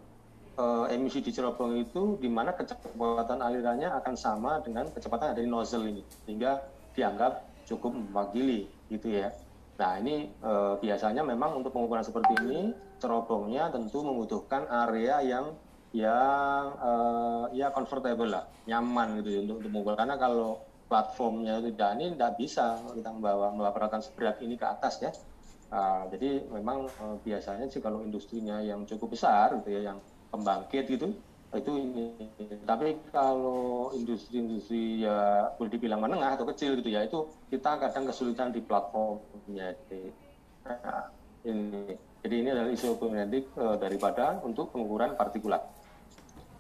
uh, emisi di cerobong itu di mana kecepatan alirannya akan sama dengan kecepatan dari nozzle ini sehingga dianggap cukup mewakili gitu ya. Nah ini uh, biasanya memang untuk pengukuran seperti ini cerobongnya tentu membutuhkan area yang yang uh, ya comfortable lah, nyaman gitu ya untuk, untuk mengukur karena kalau platformnya tidak ini tidak bisa kita membawa melaporkan seberat ini ke atas ya. Uh, jadi memang uh, biasanya sih kalau industrinya yang cukup besar gitu ya, yang pembangkit gitu, itu ini. Tapi kalau industri-industri ya boleh dibilang menengah atau kecil gitu ya, itu kita kadang kesulitan di platformnya. Nah, ini. Jadi ini adalah isu kinetik uh, daripada untuk pengukuran partikulat.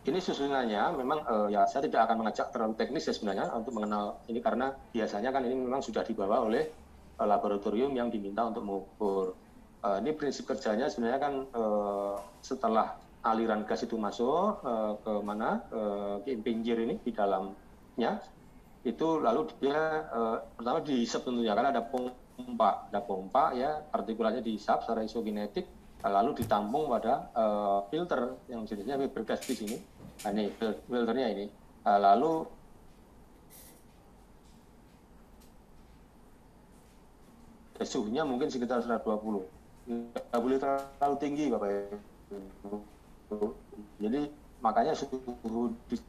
Ini susunannya memang uh, ya saya tidak akan mengajak terlalu teknis ya sebenarnya untuk mengenal ini karena biasanya kan ini memang sudah dibawa oleh uh, laboratorium yang diminta untuk mengukur. Uh, ini prinsip kerjanya sebenarnya kan setelah aliran gas itu masuk uh, ke mana uh, ke impingir ini di dalamnya itu lalu dia pertama dihisap tentunya kan ada pompa ada pompa ya partikulatnya dihisap secara isokinetik lalu ditampung pada uh, filter yang jenisnya bergas di sini. Nah, ini filternya ini. Uh, lalu suhunya mungkin sekitar 120 nggak boleh terlalu tinggi bapak ibu. Jadi makanya suhu di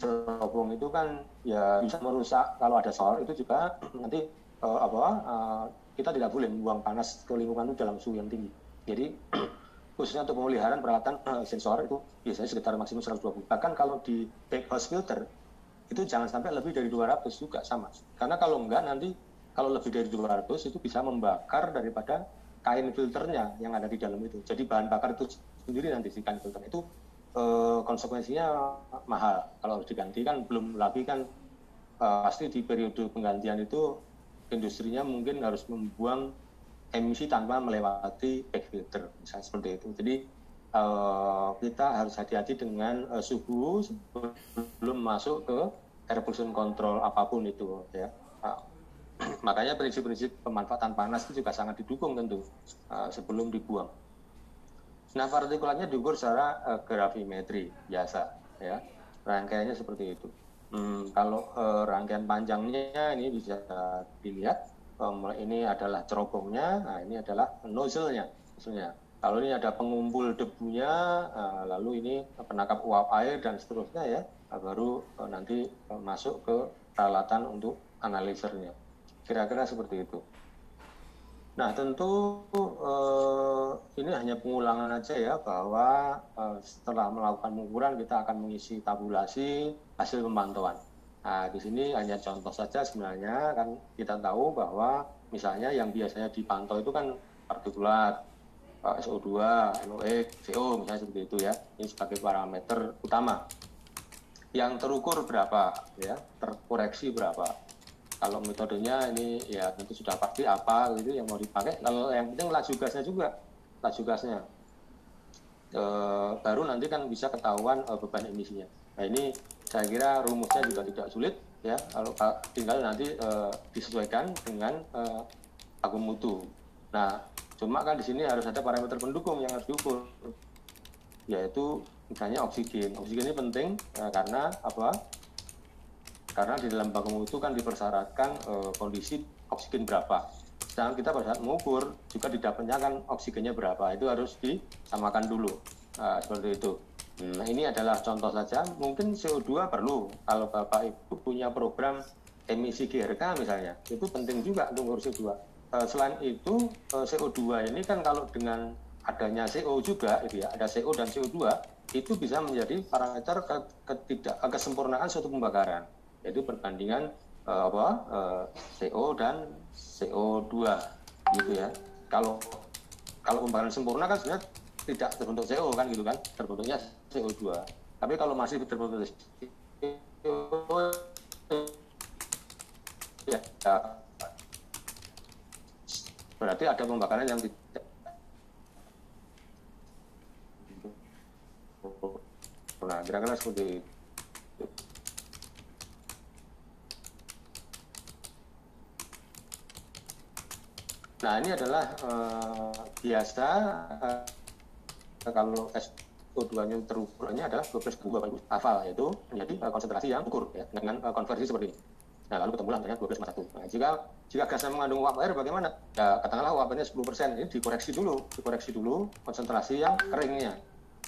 cerobong itu kan ya bisa merusak. Kalau ada solar itu juga nanti uh, apa uh, kita tidak boleh membuang panas ke lingkungan itu dalam suhu yang tinggi. Jadi khususnya untuk pemeliharaan peralatan uh, sensor itu biasanya sekitar maksimum 120. Bahkan kalau di backhouse filter itu jangan sampai lebih dari 200 juga sama. Karena kalau enggak nanti kalau lebih dari 200 itu bisa membakar daripada kain filternya yang ada di dalam itu. Jadi bahan bakar itu sendiri nanti si kain filter itu eh, konsekuensinya mahal. Kalau harus diganti kan belum lagi kan eh, pasti di periode penggantian itu industrinya mungkin harus membuang emisi tanpa melewati back filter, misalnya seperti itu. Jadi uh, kita harus hati-hati dengan uh, suhu sebelum masuk ke air pollution control apa pun itu, ya. Uh, makanya prinsip-prinsip pemanfaatan panas itu juga sangat didukung tentu uh, sebelum dibuang. Nah, partikulatnya diukur secara uh, gravimetri biasa, ya. Rangkaiannya seperti itu. Hmm, kalau uh, rangkaian panjangnya ini bisa dilihat um, ini adalah cerobongnya, nah ini adalah nozzle-nya maksudnya. Kalau ini ada pengumpul debunya, uh, lalu ini penangkap uap air dan seterusnya ya, uh, baru uh, nanti uh, masuk ke peralatan untuk analisernya. Kira-kira seperti itu. Nah tentu uh, ini hanya pengulangan aja ya bahwa uh, setelah melakukan pengukuran kita akan mengisi tabulasi hasil pemantauan. Nah di sini hanya contoh saja sebenarnya kan kita tahu bahwa misalnya yang biasanya dipantau itu kan partikulat, uh, SO2, NOx, CO misalnya seperti itu ya. Ini sebagai parameter utama. Yang terukur berapa ya, terkoreksi berapa? Kalau metodenya ini ya tentu sudah pasti apa gitu yang mau dipakai. Kalau yang penting laju gasnya juga laju gasnya. E, baru nanti kan bisa ketahuan e, beban emisinya. Nah ini saya kira rumusnya juga tidak sulit ya kalau tinggal nanti e, disesuaikan dengan e, akum mutu nah cuma kan di sini harus ada parameter pendukung yang harus diukur yaitu misalnya oksigen oksigen ini penting ya, karena apa karena di dalam baku mutu kan dipersyaratkan e, kondisi oksigen berapa. Sedangkan kita pada saat mengukur juga didapatnya kan oksigennya berapa. Itu harus disamakan dulu. Nah, seperti itu. Nah, ini adalah contoh saja. Mungkin CO2 perlu. Kalau Bapak Ibu punya program emisi GRK misalnya, itu penting juga untuk ngurus CO2. E, selain itu, e, CO2 ini kan kalau dengan adanya CO juga, gitu ya, ada CO dan CO2, itu bisa menjadi parameter ketidak kesempurnaan suatu pembakaran yaitu perbandingan uh, apa eh, CO dan CO2 gitu ya. Kalau kalau pembayaran sempurna kan sebenarnya tidak terbentuk CO kan gitu kan, terbentuknya CO2. Tapi kalau masih terbentuk CO ya, ya berarti ada pembakaran yang tidak nah kira-kira seperti itu. Nah ini adalah uh, biasa uh, kalau SO2-nya terukurnya adalah 12 Bapak Ibu hafal yaitu menjadi uh, konsentrasi yang ukur ya, dengan uh, konversi seperti ini. Nah lalu ketemu angkanya 12,1. Nah jika jika gasnya mengandung uap air bagaimana? Ya katakanlah uap airnya 10%, ini dikoreksi dulu, dikoreksi dulu konsentrasi yang keringnya.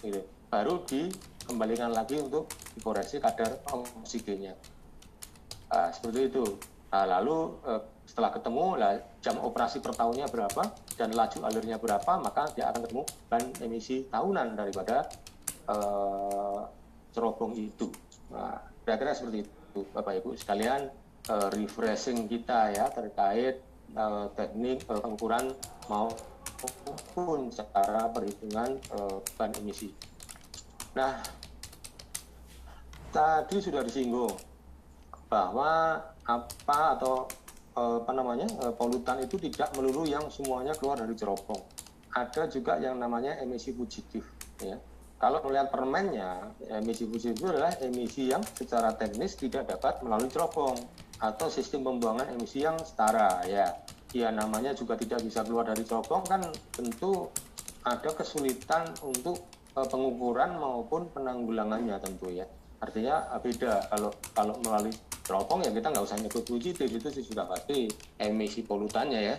Gitu. Baru dikembalikan lagi untuk dikoreksi kadar oksigennya. Nah, seperti itu. Nah, lalu uh, setelah ketemu lah jam operasi per tahunnya berapa dan laju alirnya berapa maka dia akan ketemu ban emisi tahunan daripada uh, cerobong itu. Nah, kira-kira seperti itu, Bapak Ibu sekalian uh, refreshing kita ya terkait uh, teknik uh, pengukuran maupun cara perhitungan uh, ban emisi. Nah, tadi sudah disinggung bahwa apa atau apa namanya polutan itu tidak melulu yang semuanya keluar dari cerobong. Ada juga yang namanya emisi fugitif ya kalau melihat permennya, emisi fugitif itu adalah emisi yang secara teknis tidak dapat melalui cerobong atau sistem pembuangan emisi yang setara ya. Ya namanya juga tidak bisa keluar dari cerobong kan tentu ada kesulitan untuk uh, pengukuran maupun penanggulangannya tentu ya. Artinya uh, beda kalau kalau melalui cerobong ya kita nggak usah nyebut fugitif itu sudah pasti emisi polutannya ya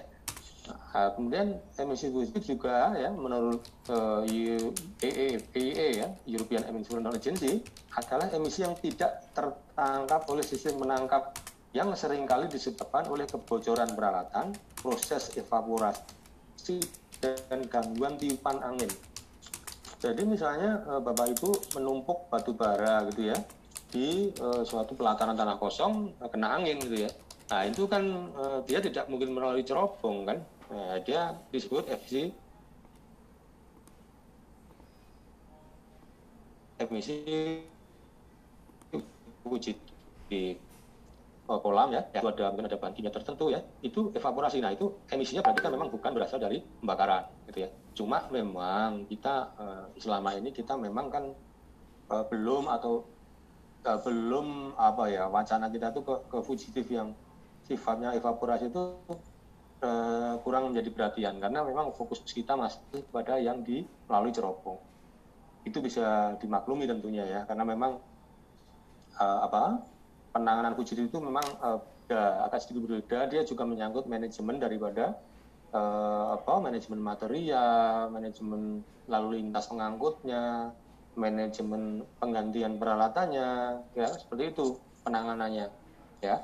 Nah, kemudian emisi fugitif juga ya menurut uh, ya European Emission Agency adalah emisi yang tidak tertangkap oleh sistem menangkap yang sering kali disebabkan oleh kebocoran peralatan, proses evaporasi dan gangguan tiupan angin. Jadi misalnya uh, Bapak Ibu menumpuk batu bara gitu ya di uh, suatu pelataran tanah kosong kena angin gitu ya. Nah itu kan dia tidak mungkin melalui cerobong kan, Nah, dia disebut emisi emisi wujud di kolam ya, ya ada mungkin ada bahan kimia tertentu ya, itu evaporasi. Nah itu emisinya berarti kan memang bukan berasal dari pembakaran, gitu ya. Cuma memang kita uh, selama ini kita memang kan uh, belum atau uh, belum apa ya wacana kita tuh ke, ke fugitif yang sifatnya evaporasi itu uh, kurang menjadi perhatian karena memang fokus kita masih pada yang di melalui cerobong. Itu bisa dimaklumi tentunya ya karena memang uh, apa penanganan fugitif itu memang uh, agak sedikit berbeda. Dia juga menyangkut manajemen daripada uh, apa manajemen material, manajemen lalu lintas pengangkutnya, manajemen penggantian peralatannya, ya seperti itu penanganannya, ya.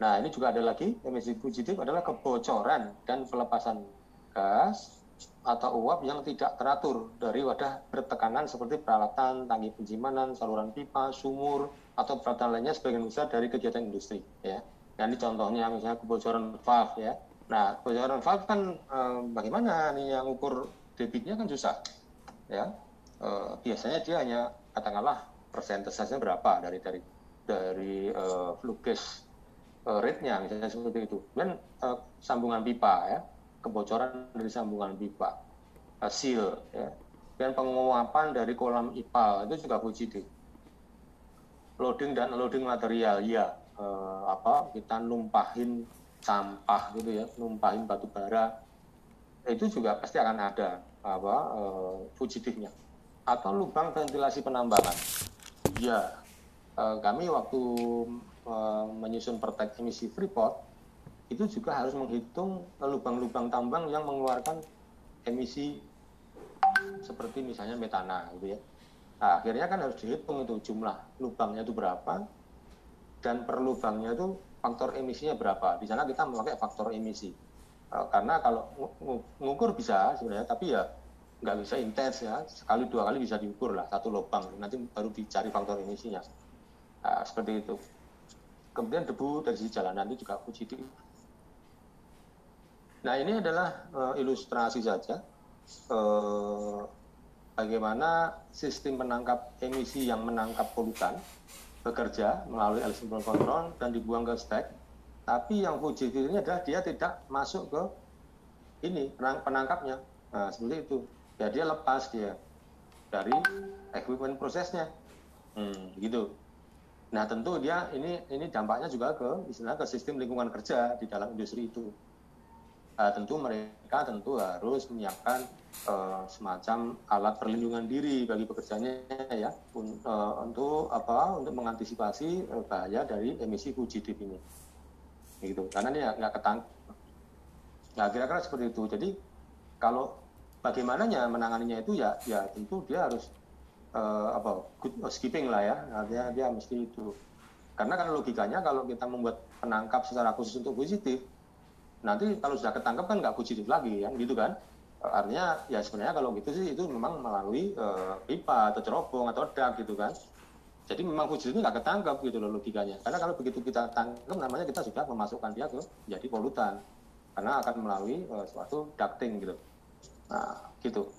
Nah, ini juga ada lagi emisi fugitif adalah kebocoran dan pelepasan gas atau uap yang tidak teratur dari wadah bertekanan seperti peralatan, tangki penyimpanan, saluran pipa, sumur, atau peralatan lainnya sebagian besar dari kegiatan industri. Ya. Nah, ini contohnya misalnya kebocoran valve ya. Nah, kebocoran valve kan eh, bagaimana nih yang ukur debitnya kan susah. Ya. Eh, biasanya dia hanya katakanlah persentasenya berapa dari dari dari flue gas uh, rate-nya misalnya seperti itu. Dan uh, sambungan pipa ya, kebocoran dari sambungan pipa, uh, ya, dan penguapan dari kolam ipal itu juga fugitif. Loading dan loading material ya, uh, apa kita numpahin sampah gitu ya, numpahin batu bara. Itu juga pasti akan ada apa uh, fugitifnya atau lubang ventilasi penambangan. Ya, kami waktu menyusun pertek emisi Freeport itu juga harus menghitung lubang-lubang tambang yang mengeluarkan emisi seperti misalnya metana gitu ya. Nah, akhirnya kan harus dihitung itu jumlah lubangnya itu berapa dan per lubangnya itu faktor emisinya berapa. Di sana kita memakai faktor emisi. Eh, karena kalau ngukur bisa sebenarnya, tapi ya nggak bisa intens ya. Sekali dua kali bisa diukur lah satu lubang. Nanti baru dicari faktor emisinya. Nah, seperti itu. Kemudian debu dari sisi jalanan itu juga fugitif. Nah ini adalah uh, ilustrasi saja uh, bagaimana sistem penangkap emisi yang menangkap polutan bekerja melalui electrical control dan dibuang ke stack. Tapi yang fugitif ini adalah dia tidak masuk ke ini penangkapnya. Nah seperti itu. Ya dia lepas dia dari equipment prosesnya. Hmm, gitu. Nah tentu dia ini ini dampaknya juga ke istilah ke sistem lingkungan kerja di dalam industri itu. Uh, tentu mereka tentu harus menyiapkan uh, semacam alat perlindungan diri bagi pekerjanya ya un, uh, untuk apa untuk mengantisipasi uh, bahaya dari emisi fugitif ini. Gitu. Karena dia nggak ketang. Nah kira-kira seperti itu. Jadi kalau bagaimananya menanganinya itu ya ya tentu dia harus uh, apa good skipping lah ya artinya dia mesti itu karena kan logikanya kalau kita membuat penangkap secara khusus untuk positif nanti kalau sudah ketangkap kan nggak positif lagi kan gitu kan artinya ya sebenarnya kalau gitu sih itu memang melalui uh, pipa atau cerobong atau dak gitu kan jadi memang wujud itu nggak ketangkep gitu loh logikanya. Karena kalau begitu kita tangkap, namanya kita sudah memasukkan dia ke jadi polutan. Karena akan melalui uh, suatu ducting gitu. Nah, gitu.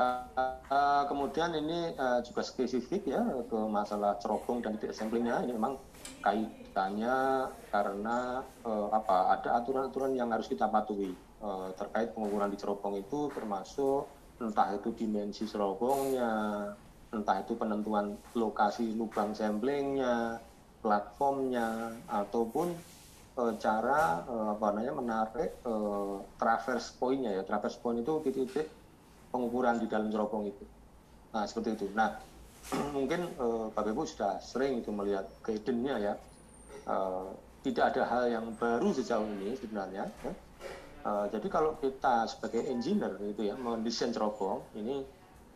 Uh, uh, kemudian ini uh, juga spesifik ya ke masalah cerobong dan titik samplingnya ini memang kaitannya karena uh, apa ada aturan-aturan yang harus kita patuhi uh, terkait pengukuran di cerobong itu termasuk entah itu dimensi serobongnya, entah itu penentuan lokasi lubang samplingnya, platformnya, ataupun e, cara e, apa namanya menarik e, traverse pointnya ya. Traverse point itu titik-titik pengukuran di dalam cerobong itu. Nah seperti itu. Nah mungkin e, Bapak Ibu sudah sering itu melihat guidance-nya ya. E, tidak ada hal yang baru sejauh ini sebenarnya. Ya Uh, jadi kalau kita sebagai engineer itu ya mendesain cerobong ini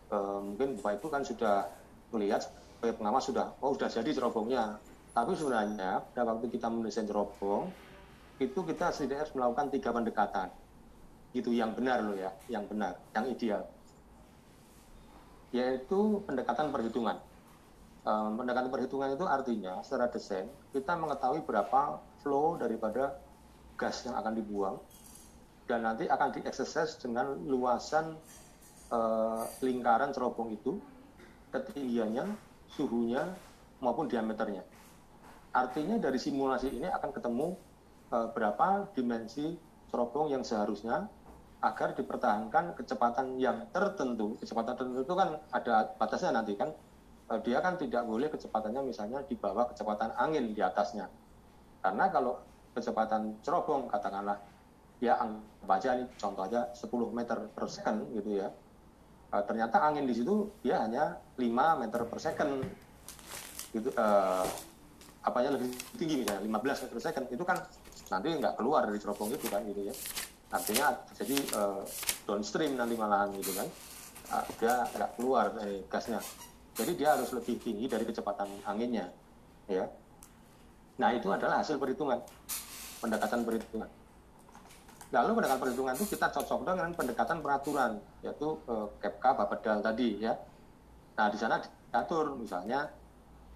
uh, mungkin bapak ibu kan sudah melihat sebagai pengawas sudah oh sudah jadi cerobongnya tapi sebenarnya pada waktu kita mendesain cerobong itu kita setidaknya harus melakukan tiga pendekatan. Itu yang benar loh ya yang benar yang ideal. Yaitu pendekatan perhitungan. Uh, pendekatan perhitungan itu artinya secara desain kita mengetahui berapa flow daripada gas yang akan dibuang dan nanti akan dieksersis dengan luasan uh, lingkaran cerobong itu, ketinggiannya, suhunya, maupun diameternya. Artinya dari simulasi ini akan ketemu uh, berapa dimensi cerobong yang seharusnya agar dipertahankan kecepatan yang tertentu. Kecepatan tertentu itu kan ada batasnya nanti kan. Uh, dia kan tidak boleh kecepatannya misalnya di bawah kecepatan angin di atasnya. Karena kalau kecepatan cerobong katakanlah ya anggap aja nih contoh aja 10 meter per second gitu ya uh, ternyata angin di situ dia hanya 5 meter per second gitu uh, apanya lebih tinggi misalnya 15 meter second itu kan nanti nggak keluar dari cerobong itu kan gitu ya. Artinya jadi uh, downstream nanti malahan gitu kan. Uh, dia nggak keluar dari gasnya. Jadi dia harus lebih tinggi dari kecepatan anginnya ya. Nah itu adalah hasil perhitungan pendekatan perhitungan. Lalu pendekatan perhitungan itu kita cocok dengan pendekatan peraturan, yaitu eh, KEPKA Bapedal tadi ya. Nah di sana diatur misalnya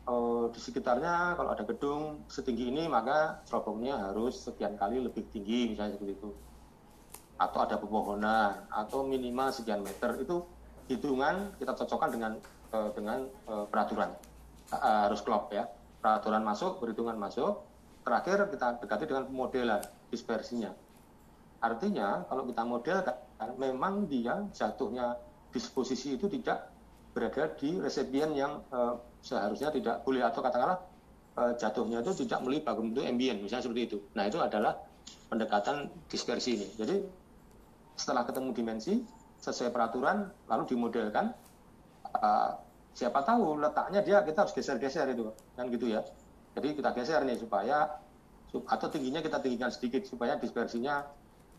eh, di sekitarnya kalau ada gedung setinggi ini maka cerobongnya harus sekian kali lebih tinggi misalnya seperti itu. Atau ada pepohonan atau minimal sekian meter itu hitungan kita cocokkan dengan eh, dengan eh, peraturan harus klop ya. Peraturan masuk, perhitungan masuk. Terakhir kita dekati dengan pemodelan dispersinya Artinya kalau kita modelkan memang dia jatuhnya disposisi itu tidak berada di resipien yang uh, seharusnya tidak boleh atau katakanlah uh, jatuhnya itu tidak melibat bentuk ambient misalnya seperti itu. Nah itu adalah pendekatan dispersi ini. Jadi setelah ketemu dimensi sesuai peraturan lalu dimodelkan uh, siapa tahu letaknya dia kita harus geser-geser itu kan gitu ya. Jadi kita geser nih supaya atau tingginya kita tinggikan sedikit supaya dispersinya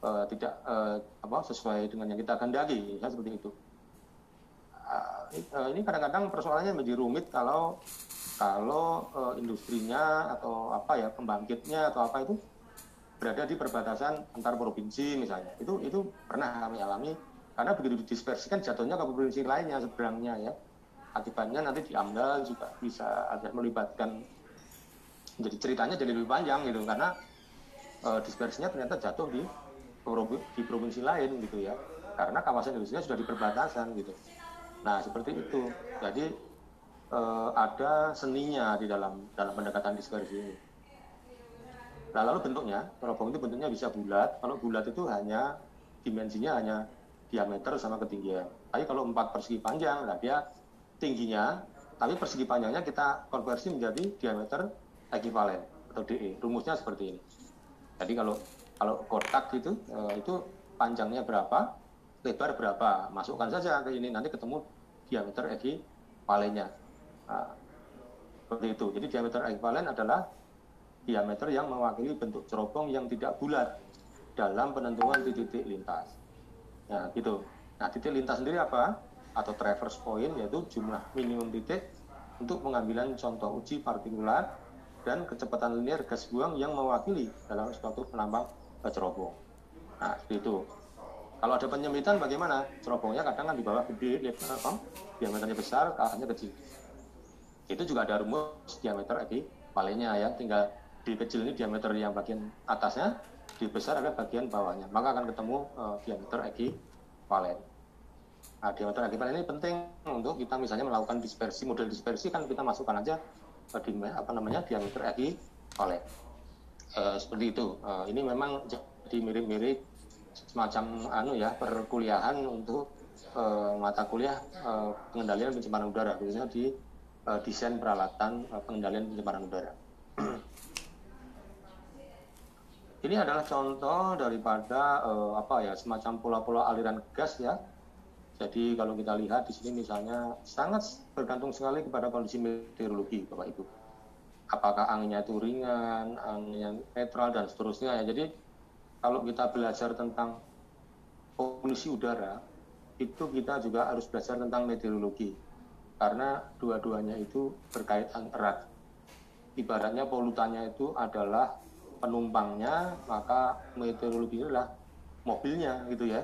uh, tidak uh, apa sesuai dengan yang kita kehendaki ya seperti itu uh, ini kadang-kadang persoalannya menjadi rumit kalau kalau uh, industrinya atau apa ya pembangkitnya atau apa itu berada di perbatasan antar provinsi misalnya. Itu itu pernah kami alami karena begitu didispersikan jatuhnya ke provinsi lainnya seberangnya ya. Akibatnya nanti diambil juga bisa ada melibatkan jadi ceritanya jadi lebih panjang gitu karena uh, dispersinya ternyata jatuh di di provinsi lain gitu ya. Karena kawasan industri sudah di perbatasan gitu nah seperti itu. Jadi eh, ada seninya di dalam dalam pendekatan dispersi ini. Nah lalu bentuknya terobong itu bentuknya bisa bulat. Kalau bulat itu hanya dimensinya hanya diameter sama ketinggian. Tapi kalau empat persegi panjang nah dia tingginya tapi persegi panjangnya kita konversi menjadi diameter ekivalen atau DE rumusnya seperti ini. Jadi kalau kalau kotak gitu uh, itu panjangnya berapa lebar berapa. Masukkan saja ke ini nanti ketemu diameter ekivalennya nah, seperti itu. Jadi diameter ekivalen adalah diameter yang mewakili bentuk cerobong yang tidak bulat dalam penentuan titik lintas. Nah gitu. Nah titik lintas sendiri apa? Atau traverse point yaitu jumlah minimum titik untuk pengambilan contoh uji partikulat dan kecepatan linear gas buang yang mewakili dalam suatu penambang cerobong. Nah, itu. Kalau ada penyempitan bagaimana? Cerobongnya kadang kan di bawah gede, dia apa? diameternya besar, ke atasnya kecil. Itu juga ada rumus diameter ekivalennya ya. Tinggal di kecil ini diameter yang bagian atasnya, di besar ada bagian bawahnya. Maka akan ketemu uh, diameter ekivalen. Nah, diameter ekivalen ini penting untuk kita misalnya melakukan dispersi, model dispersi kan kita masukkan aja uh, di apa namanya diameter ekivalen. Uh, seperti itu. Uh, ini memang jadi mirip-mirip semacam anu ya perkuliahan untuk uh, mata kuliah uh, pengendalian pencemaran udara khususnya di uh, desain peralatan uh, pengendalian pencemaran udara. Ini adalah contoh daripada uh, apa ya semacam pola-pola aliran gas ya. Jadi kalau kita lihat di sini misalnya sangat bergantung sekali kepada kondisi meteorologi Bapak Ibu. Apakah anginnya itu ringan, anginnya netral dan seterusnya ya. Jadi kalau kita belajar tentang polusi udara, itu kita juga harus belajar tentang meteorologi. Karena dua-duanya itu berkaitan erat. Ibaratnya polutannya itu adalah penumpangnya, maka meteorologi adalah mobilnya gitu ya.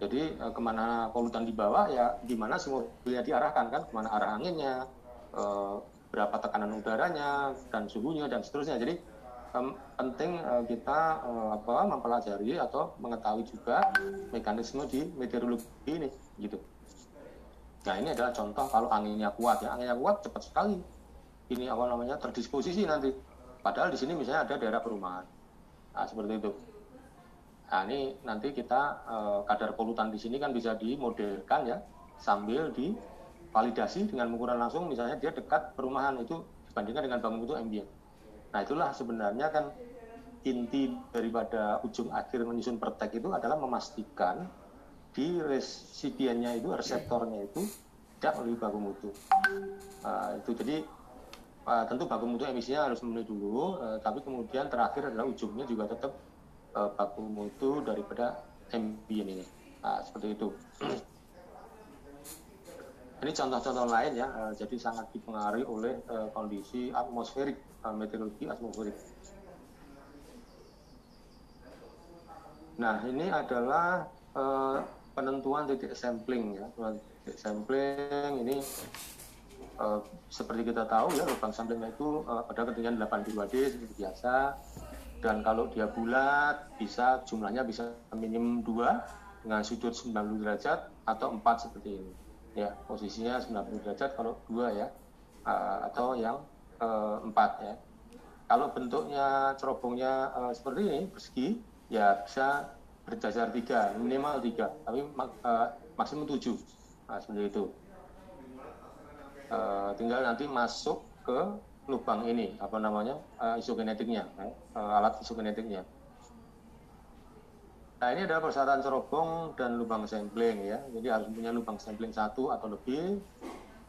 Jadi eh, ke mana polutan dibawa ya gimana si mobilnya diarahkan kan, ke mana arah anginnya, eh, berapa tekanan udaranya dan suhunya dan seterusnya. Jadi penting uh, kita uh, apa mempelajari atau mengetahui juga mekanisme di meteorologi ini gitu. Nah ini adalah contoh kalau anginnya kuat ya anginnya kuat cepat sekali ini apa namanya terdisposisi nanti. Padahal di sini misalnya ada daerah perumahan. Nah seperti itu. Nah ini nanti kita uh, kadar polutan di sini kan bisa dimodelkan ya sambil divalidasi dengan ukuran langsung misalnya dia dekat perumahan itu dibandingkan dengan bangun itu ambient Nah itulah sebenarnya kan inti daripada ujung akhir menyusun pertek itu adalah memastikan di resipiennya itu reseptornya itu tidak melalui baku mutu. Uh, itu jadi uh, tentu baku mutu emisinya harus memenuhi dulu, uh, tapi kemudian terakhir adalah ujungnya juga tetap uh, baku mutu daripada ambient ini. Nah, seperti itu. Ini contoh-contoh lain ya, uh, jadi sangat dipengaruhi oleh uh, kondisi atmosferik, uh, meteorologi atmosferik. Nah, ini adalah uh, penentuan titik sampling ya, titik sampling ini uh, seperti kita tahu ya, lubang samplingnya itu uh, pada ketinggian 82D seperti biasa, dan kalau dia bulat bisa jumlahnya bisa minim 2 dengan sudut 90 derajat atau 4 seperti ini. Ya posisinya 90 derajat kalau dua ya. Atau yang empat ya kalau bentuknya cerobongnya uh, seperti ini persegi ya bisa berjajar tiga minimal tiga tapi uh, maksimum tujuh nah, seperti itu uh, tinggal nanti masuk ke lubang ini apa namanya uh, isogenetiknya uh, alat isogenetiknya Nah ini adalah persyaratan cerobong dan lubang sampling ya. Jadi harus punya lubang sampling satu atau lebih.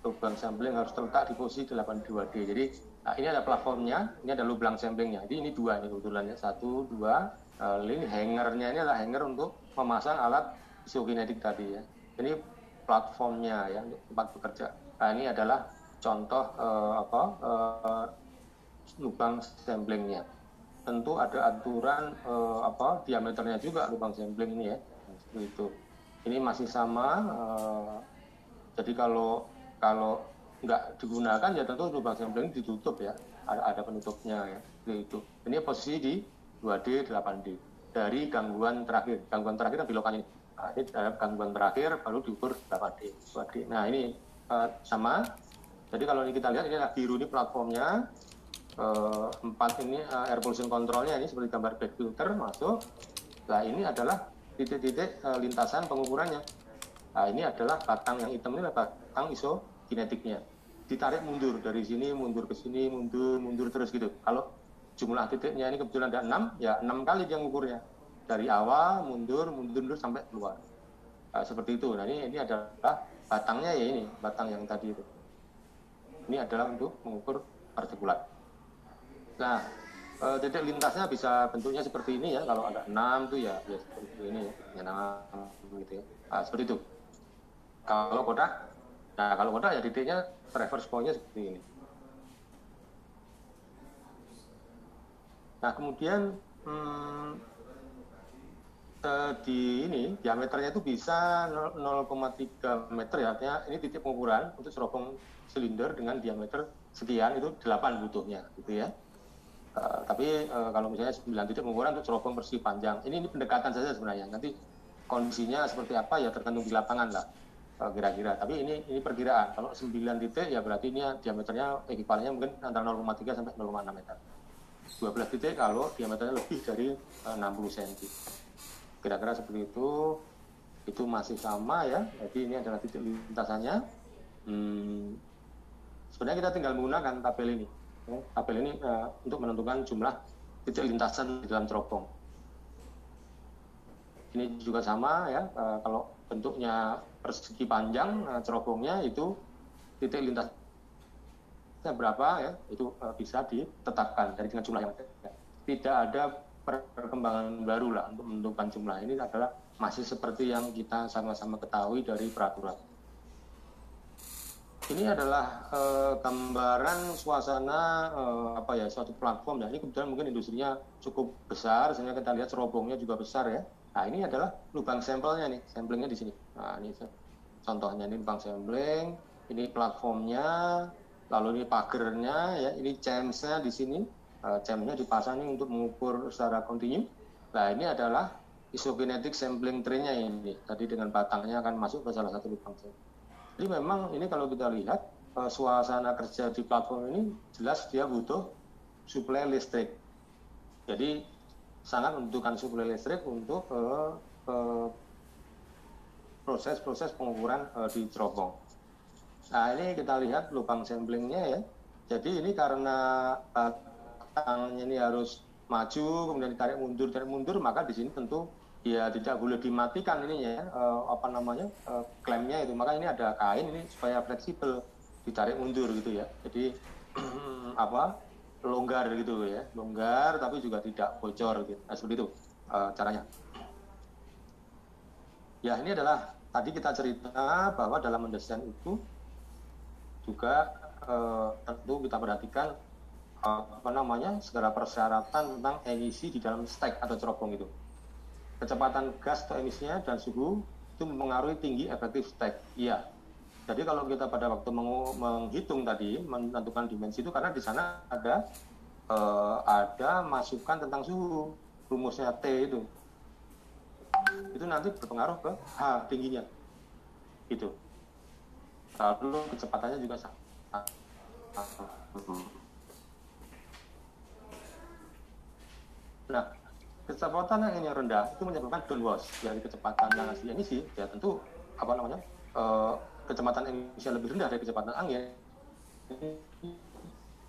Lubang sampling harus terletak di posisi 82D. Jadi nah ini ada platformnya, ini ada lubang samplingnya. Jadi ini dua ini kebetulan ya. Satu, dua. Uh, ini hangernya ini adalah hanger untuk memasang alat isokinetik tadi ya. Ini platformnya ya untuk tempat bekerja. Nah ini adalah contoh uh, apa uh, lubang samplingnya tentu ada aturan uh, apa diameternya juga lubang sampling ini ya seperti itu ini masih sama uh, jadi kalau kalau nggak digunakan ya tentu lubang sampling ditutup ya. Ada, ada penutupnya ya itu ini posisi di 2D 8D dari gangguan terakhir. Gangguan terakhir kan belokan ini. Nah, ini gangguan terakhir baru diukur 8D 2D nah ini uh, sama. Jadi kalau ini kita lihat ini adalah biru ini platformnya. Uh, empat ini uh, air pollution controlnya ini seperti gambar back filter masuk. Nah ini adalah titik-titik uh, lintasan pengukurannya. Nah ini adalah batang yang hitam ini adalah batang isokinetiknya. Ditarik mundur dari sini, mundur ke sini, mundur, mundur terus gitu. Kalau jumlah titiknya ini kebetulan ada enam, ya enam kali dia ngukurnya. Dari awal mundur, mundur, mundur sampai keluar. Nah, seperti itu. Nah ini, ini adalah batangnya ya ini, batang yang tadi itu. Ini adalah untuk mengukur partikulat. Nah, e, titik lintasnya bisa bentuknya seperti ini ya. Kalau ada enam tuh ya, ya seperti ini ya, enam gitu ya. Nah, seperti itu. Kalau kotak, nah kalau kotak ya titiknya reverse point-nya seperti ini. Nah, kemudian hmm, eh, di ini diameternya itu bisa 0,3 meter ya artinya ini titik pengukuran untuk cerobong silinder dengan diameter sekian itu 8 butuhnya gitu ya. Uh, tapi uh, kalau misalnya 9 titik pengukuran untuk cerobong persegi panjang ini, ini pendekatan saja sebenarnya nanti kondisinya seperti apa ya tergantung di lapangan lah kira-kira. Tapi ini ini perkiraan. Kalau 9 titik ya berarti ini diameternya ekivalennya mungkin antara 0,3 sampai 0,6 meter. 12 titik kalau diameternya lebih dari uh, 60 cm kira-kira seperti itu. Itu masih sama ya. Jadi ini adalah titik lintasannya. Hmm, sebenarnya kita tinggal menggunakan tabel ini. Ya, tabel ini uh, untuk menentukan jumlah titik lintasan di dalam cerobong. Ini juga sama ya, uh, kalau bentuknya persegi panjang uh, cerobongnya itu titik lintasnya berapa ya, itu uh, bisa ditetapkan dari dengan jumlah yang ada. Tidak ada perkembangan baru lah untuk menentukan jumlah ini adalah masih seperti yang kita sama-sama ketahui dari peraturan. Ini adalah uh, gambaran suasana uh, apa ya suatu platform. Ya ini kebetulan mungkin industrinya cukup besar sehingga kita lihat serobongnya juga besar ya nah ini adalah lubang sampelnya nih samplingnya di sini. Nah ini contohnya ini lubang sampling ini platformnya lalu ini pagernya ya ini chamsnya di sini. Uh, chamsnya dipasang ini untuk mengukur secara kontinu. Nah ini adalah isokinetic sampling tree-nya ini. Tadi dengan batangnya akan masuk ke salah satu lubang sampling. Jadi memang ini kalau kita lihat uh, suasana kerja di platform ini jelas dia butuh suplai listrik. Jadi sangat membutuhkan suplai listrik untuk uh, uh, proses-proses pengukuran uh, di cerobong. Nah ini kita lihat lubang samplingnya ya. Jadi ini karena batangnya ini harus maju kemudian ditarik mundur ditarik mundur maka di sini tentu ya tidak boleh dimatikan ininya ya uh, apa namanya uh, klemnya itu maka ini ada kain ini supaya fleksibel ditarik mundur gitu ya jadi apa longgar gitu ya longgar tapi juga tidak bocor gitu nah, seperti itu uh, caranya ya ini adalah tadi kita cerita bahwa dalam mendesain itu juga uh, tentu kita perhatikan apa namanya segala persyaratan tentang emisi di dalam stack atau cerobong itu kecepatan gas atau emisinya dan suhu itu mempengaruhi tinggi efektif stack. Iya. Jadi kalau kita pada waktu menghitung tadi menentukan dimensi itu karena di sana ada uh, ada masukan tentang suhu rumusnya T itu. Itu nanti berpengaruh ke H tingginya. Itu. Lalu kecepatannya juga sama. Nah kecepatan yang ini rendah itu menyebabkan downwash dari kecepatan yang asli emisi ya tentu apa namanya uh, kecepatan emisi lebih rendah dari kecepatan angin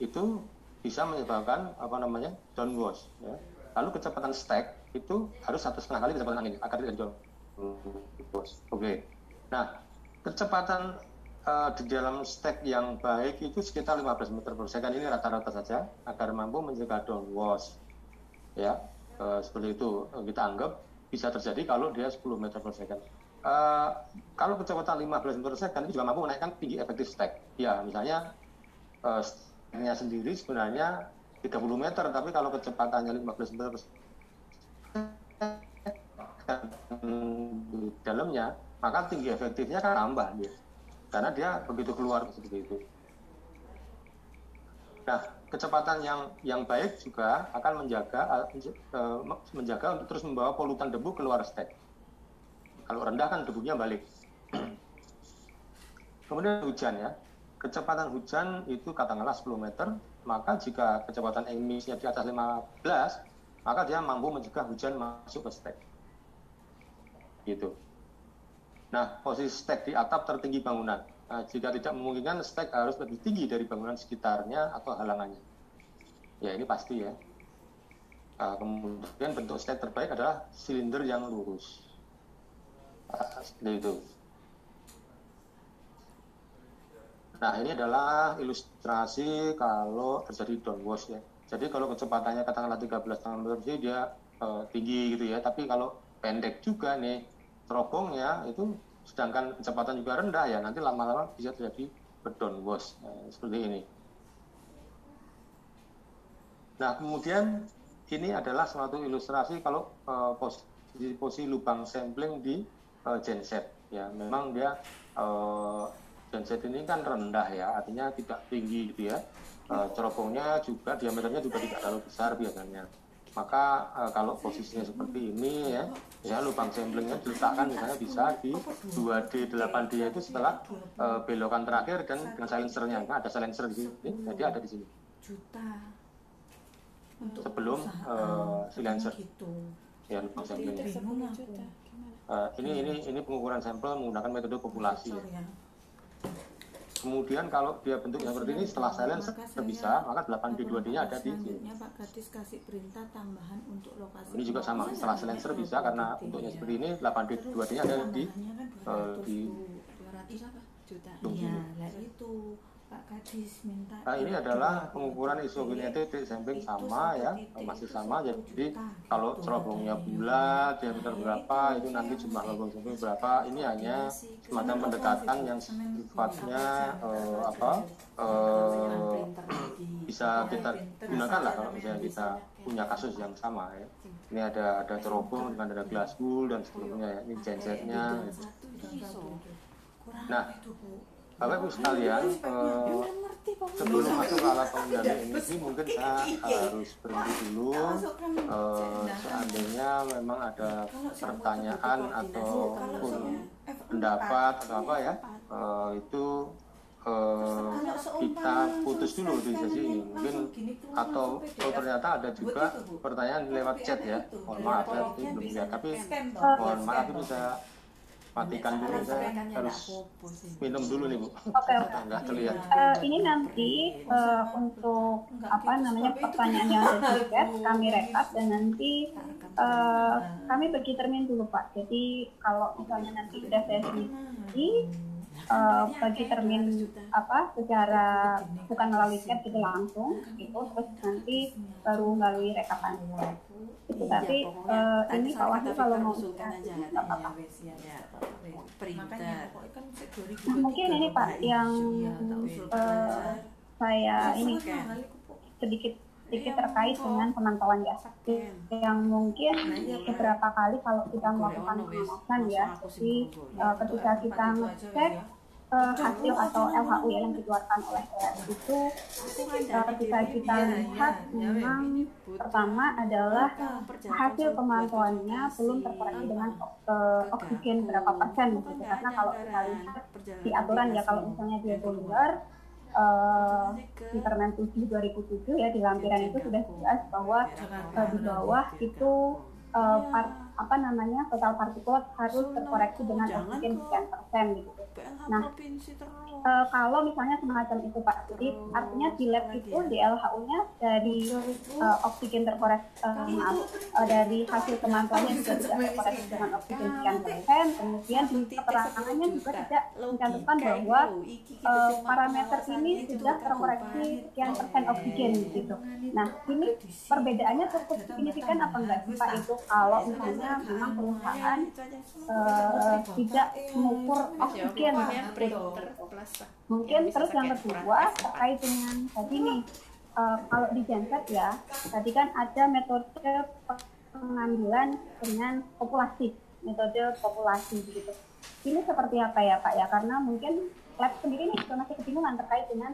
itu bisa menyebabkan apa namanya downwash ya. lalu kecepatan stack itu harus satu setengah kali kecepatan angin agar tidak downwash oke okay. nah kecepatan uh, di dalam stack yang baik itu sekitar 15 meter per second ini rata-rata saja agar mampu mencegah downwash ya uh, seperti itu kita anggap bisa terjadi kalau dia 10 meter per second. Uh, kalau kecepatan 15 meter per second itu juga mampu menaikkan tinggi efektif stack. Ya, misalnya uh, sendiri sebenarnya 30 meter, tapi kalau kecepatannya 15 meter di dalamnya, maka tinggi efektifnya kan tambah dia. Karena dia begitu keluar seperti itu. Nah, kecepatan yang yang baik juga akan menjaga uh, menjaga untuk terus membawa polutan debu keluar stek. Kalau rendah kan debunya balik. Kemudian hujan ya. Kecepatan hujan itu katakanlah 10 meter, maka jika kecepatan emisinya di atas 15, maka dia mampu mencegah hujan masuk ke stek. Gitu. Nah, posisi stek di atap tertinggi bangunan Nah, jika tidak memungkinkan, stek harus lebih tinggi dari bangunan sekitarnya atau halangannya. Ya, ini pasti ya. Nah, kemudian bentuk stek terbaik adalah silinder yang lurus. Seperti itu. Nah, ini adalah ilustrasi kalau terjadi downwash ya. Jadi kalau kecepatannya katakanlah 13 km per dia uh, tinggi gitu ya, tapi kalau pendek juga nih terobongnya itu sedangkan kecepatan juga rendah ya nanti lama-lama bisa terjadi downwash nah, seperti ini. Nah kemudian ini adalah suatu ilustrasi kalau posisi posisi posisi lubang sampling di uh, genset ya memang dia uh, genset ini kan rendah ya artinya tidak tinggi gitu ya. Uh, cerobongnya juga diameternya juga tidak terlalu besar biasanya. Maka uh, kalau posisinya seperti ini ya ya lubang samplingnya diletakkan misalnya bisa di 2D 8D itu setelah uh, belokan terakhir dan dengan silencernya. Kan ada silencer di sini jadi ada di sini. Juta. Untuk sebelum uh, silencer. gitu. ya lubang aku Uh, ini ini ini pengukuran sampel menggunakan metode populasi. Sensor ya. Kemudian kalau dia bentuknya seperti ini setelah silence Maka bisa, saya maka 8D2D-nya ada di sini. Pak Gadis kasih perintah tambahan untuk lokasi Ini juga sama, setelah silencer bisa karena bentuknya seperti ini 8D2D-nya ada di eh, di 200 apa juta iya lah itu Pak Gadis minta Nah, ini adalah pengukuran isogenetik sampling sama ya, masih sama. Jadi kalau cerobongnya bulat, diameter berapa, itu nanti jumlah lubang sampling berapa. Ini hanya semacam pendekatan yang sifatnya eh, apa eh, bisa kita gunakan lah kalau misalnya kita punya kasus yang sama ya. Ini ada ada cerobong dengan ada glass wool dan seterusnya ya. Ini gensetnya. Nah, Bapak Ibu sekalian, eh, sebelum masuk ke alat pengendali emisi mungkin saya harus berhenti dulu. Eh, seandainya memang ada pertanyaan ataupun pendapat atau apa ya eh, itu kita putus dulu di sesi ini. mungkin atau oh, ternyata ada juga pertanyaan lewat chat ya. mohon maaf tadi belum lihat. Tapi mohon maaf itu saya matikan dulu saya harus minum dulu nih bu. Oke, oke. nggak terlihat. Eh, ini nanti eh, untuk apa namanya pertanyaan yang ada di chat kami rekap dan nanti eh, kami bagi termin dulu Pak. Jadi kalau misalnya nanti udah sesi ini eh, bagi termin apa secara bukan melalui chat gitu langsung gitu terus nanti baru melalui rekapan. Itu. Tapi eh, ini Pak Wahyu kalau mau nggak apa-apa. ya ya Nah, mungkin ini Pak yang Iya, eh, saya ini sedikit sedikit terkait dengan pemantauan ya yang mungkin beberapa kali kalau kita melakukan pengawasan ya jadi eh, ketika kita ngecek eh, hasil atau LHU yang dikeluarkan oleh OS itu eh, ketika kita lihat memang pertama adalah hasil pemantauannya belum terkoreksi dengan eh, oksigen berapa persen gitu. karena kalau kita lihat di aturan ya kalau misalnya dia bundar eh, di Permen 7 2007 ya di lampiran itu sudah jelas bahwa eh, di bawah itu eh, par- apa namanya total partikulat harus terkoreksi dengan oksigen sekian persen gitu. Nah, Eh, kalau misalnya semacam itu Pak, jadi artinya di lab itu di LHU-nya dari eh, oksigen terkoreksi, eh, maaf, eh, dari hasil pemantauannya juga tidak terkoreksi dengan oksigen sekian persen, kemudian di keterangannya juga tidak mencantumkan bahwa parameter ini sudah terkoreksi sekian persen oksigen gitu. Nah, ini perbedaannya cukup signifikan apa enggak sih Pak? itu kalau misalnya memang perusahaan tidak mengukur oksigen gitu. Mungkin terus yang kedua terkait dengan tadi nih eh, kalau di genset ya tadi kan ada metode pengambilan dengan populasi metode populasi begitu. Ini seperti apa ya Pak ya karena mungkin lab sendiri nih juga masih kebingungan terkait dengan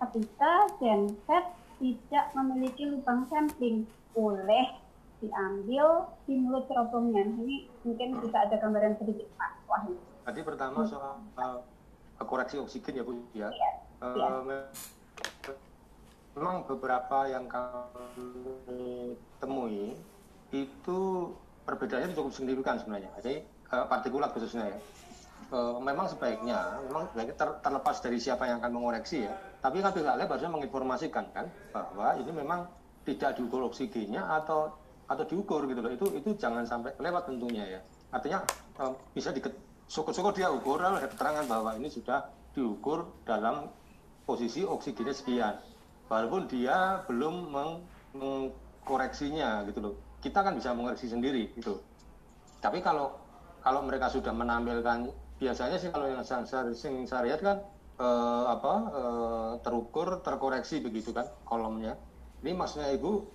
ketika genset tidak memiliki lubang sampling boleh diambil di mulut cerobongnya. Ini mungkin bisa ada gambaran sedikit Pak Wahyu. Tadi pertama soal uh, koreksi oksigen ya Bu ya. Uh, me- memang beberapa yang kami temui itu perbedaannya cukup signifikan sebenarnya. Jadi uh, partikulat khususnya ya. Uh, memang sebaiknya, memang sebaiknya ter- terlepas dari siapa yang akan mengoreksi ya. Tapi kan pihak lab harusnya menginformasikan kan bahwa ini memang tidak diukur oksigennya atau atau diukur gitu loh. Itu itu jangan sampai lewat tentunya ya. Artinya uh, bisa di syukur-syukur dia ukur ada keterangan bahwa ini sudah diukur dalam posisi oksigennya sekian. Walaupun dia belum meng- mengkoreksinya gitu loh. Kita kan bisa mengoreksi sendiri gitu. Tapi kalau kalau mereka sudah menampilkan biasanya sih kalau yang sing saya lihat kan eh, apa eh, terukur terkoreksi begitu kan kolomnya. Ini maksudnya ibu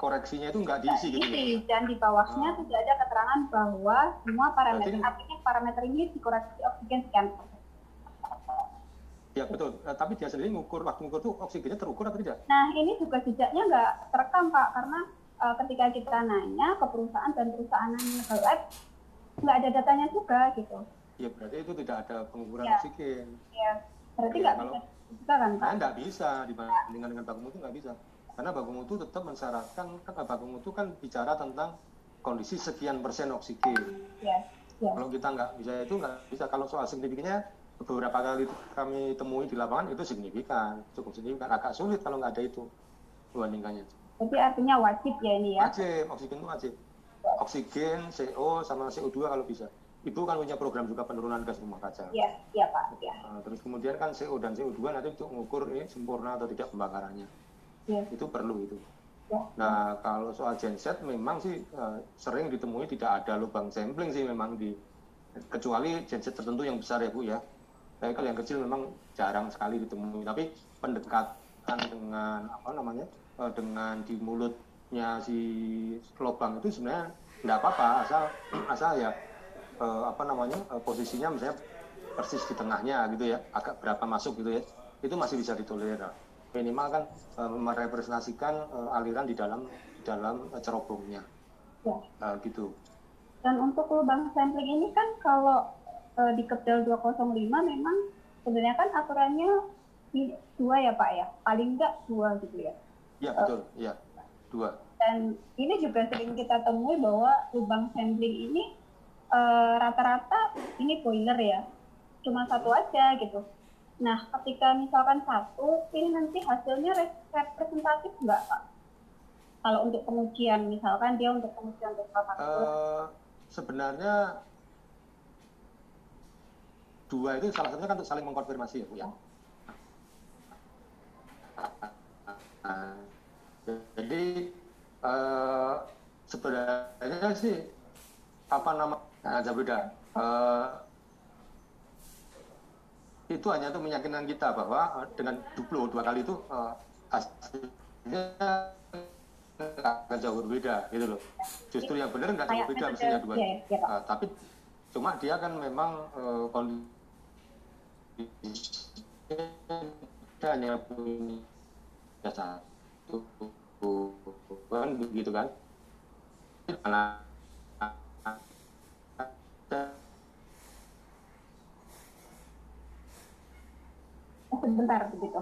terkoreksinya itu nggak diisi gitu ya? Isi dan di bawahnya Oh. tidak ada keterangan bahwa semua parameter Berarti- artinya parameter ini dikoreksi oksigen sekian ya betul Eh, tapi dia sendiri ngukur waktu ngukur tuh oksigennya terukur atau tidak Nah, ini juga jejaknya nggak terekam, Pak, karena eh, ketika kita nanya ke perusahaan dan perusahaan nanya ke lab, nggak ada datanya juga, gitu. ya berarti itu tidak ada pengukuran Ya. oksigen Ya, berarti nggak bisa juga kan, Pak? Nah, nggak bisa dibandingkan dengan baku mutu nggak bisa. Karena baku mutu tetap mensyaratkan kan baku mutu kan bicara tentang kondisi sekian persen oksigen. Ya, ya. Kalau kita nggak bisa itu nggak bisa. Kalau soal signifikannya beberapa kali kami temui di lapangan itu signifikan, cukup signifikan. Agak sulit kalau nggak ada itu membandingkannya. Jadi artinya wajib ya ini ya. Wajib, oksigen itu wajib. Oksigen, CO sama CO2 kalau bisa. Ibu kan punya program juga penurunan gas rumah kaca. Ya, ya Pak, ya. Terus kemudian kan CO dan CO2 nanti untuk mengukur ini sempurna atau tidak pembakarannya. Ya, itu perlu itu. ya. Nah kalau soal genset memang sih eh, sering ditemui tidak ada lubang sampling sih memang di kecuali genset tertentu yang besar ya bu ya. Tapi kalau yang kecil memang jarang sekali ditemui. Tapi pendekatan dengan apa namanya eh, dengan di mulutnya si lubang itu sebenarnya tidak apa-apa asal asal ya eh, apa namanya eh, posisinya misalnya persis di tengahnya gitu ya agak berapa masuk gitu ya itu masih bisa ditolerir minimal kan eh, merepresentasikan eh, aliran di dalam di dalam cerobongnya ya. Eh, gitu Dan untuk lubang sampling ini kan kalau eh, di Kepdel 205 memang sebenarnya kan aturannya dua ya Pak ya, paling enggak dua gitu ya. ya betul ya dua Dan ini juga sering kita temui bahwa lubang sampling ini rata-rata ini boiler ya, cuma satu aja gitu. Nah, ketika misalkan satu, ini nanti hasilnya res- representatif nggak Pak? Kalau untuk pengujian, misalkan dia untuk pengujian satu, Eh, sebenarnya dua itu salah satunya kan untuk saling mengkonfirmasi ya bu ya? Nah, jadi eh, sebenarnya sih apa nama nah, beda Eh, itu hanya untuk meyakinkan kita bahwa eh, dengan duplo dua kali itu eh, hasilnya nggak jauh berbeda gitu loh. Justru yang benar nggak jauh Kayak beda metode- mestinya dua. iya, Pak. Eh, tapi cuma dia kan memang eh, kondisi hanya punya satu kan begitu kan. Karena sebentar begitu.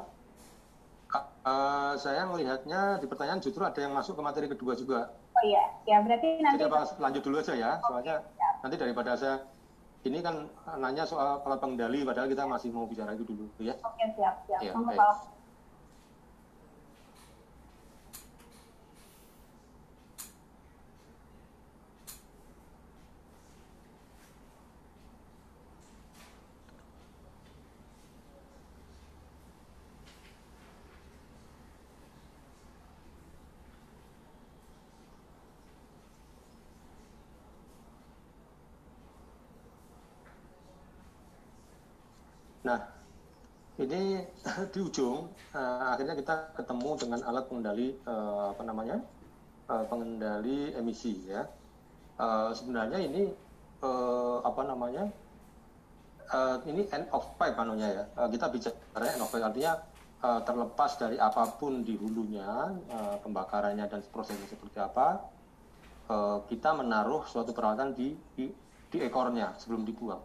Eh, saya melihatnya di pertanyaan justru ada yang masuk ke materi kedua juga. Oh iya, ya berarti nanti Jadi apa lanjut dulu aja ya, soalnya nanti daripada saya ini kan nanya soal alat pengendali, padahal kita masih mau bicara itu dulu, ya. oke siap siap. Baik. Pak. Nah, ini di ujung eh, akhirnya kita ketemu dengan alat pengendali eh, apa namanya eh, pengendali emisi ya. Eh, sebenarnya ini eh, apa namanya eh, ini end of pipe anunya ya. Eh, kita bicara end of pipe artinya eh, terlepas dari apa pun di hulunya eh, pembakarannya dan prosesnya seperti apa, eh, kita menaruh suatu peralatan di, di di ekornya sebelum dibuang.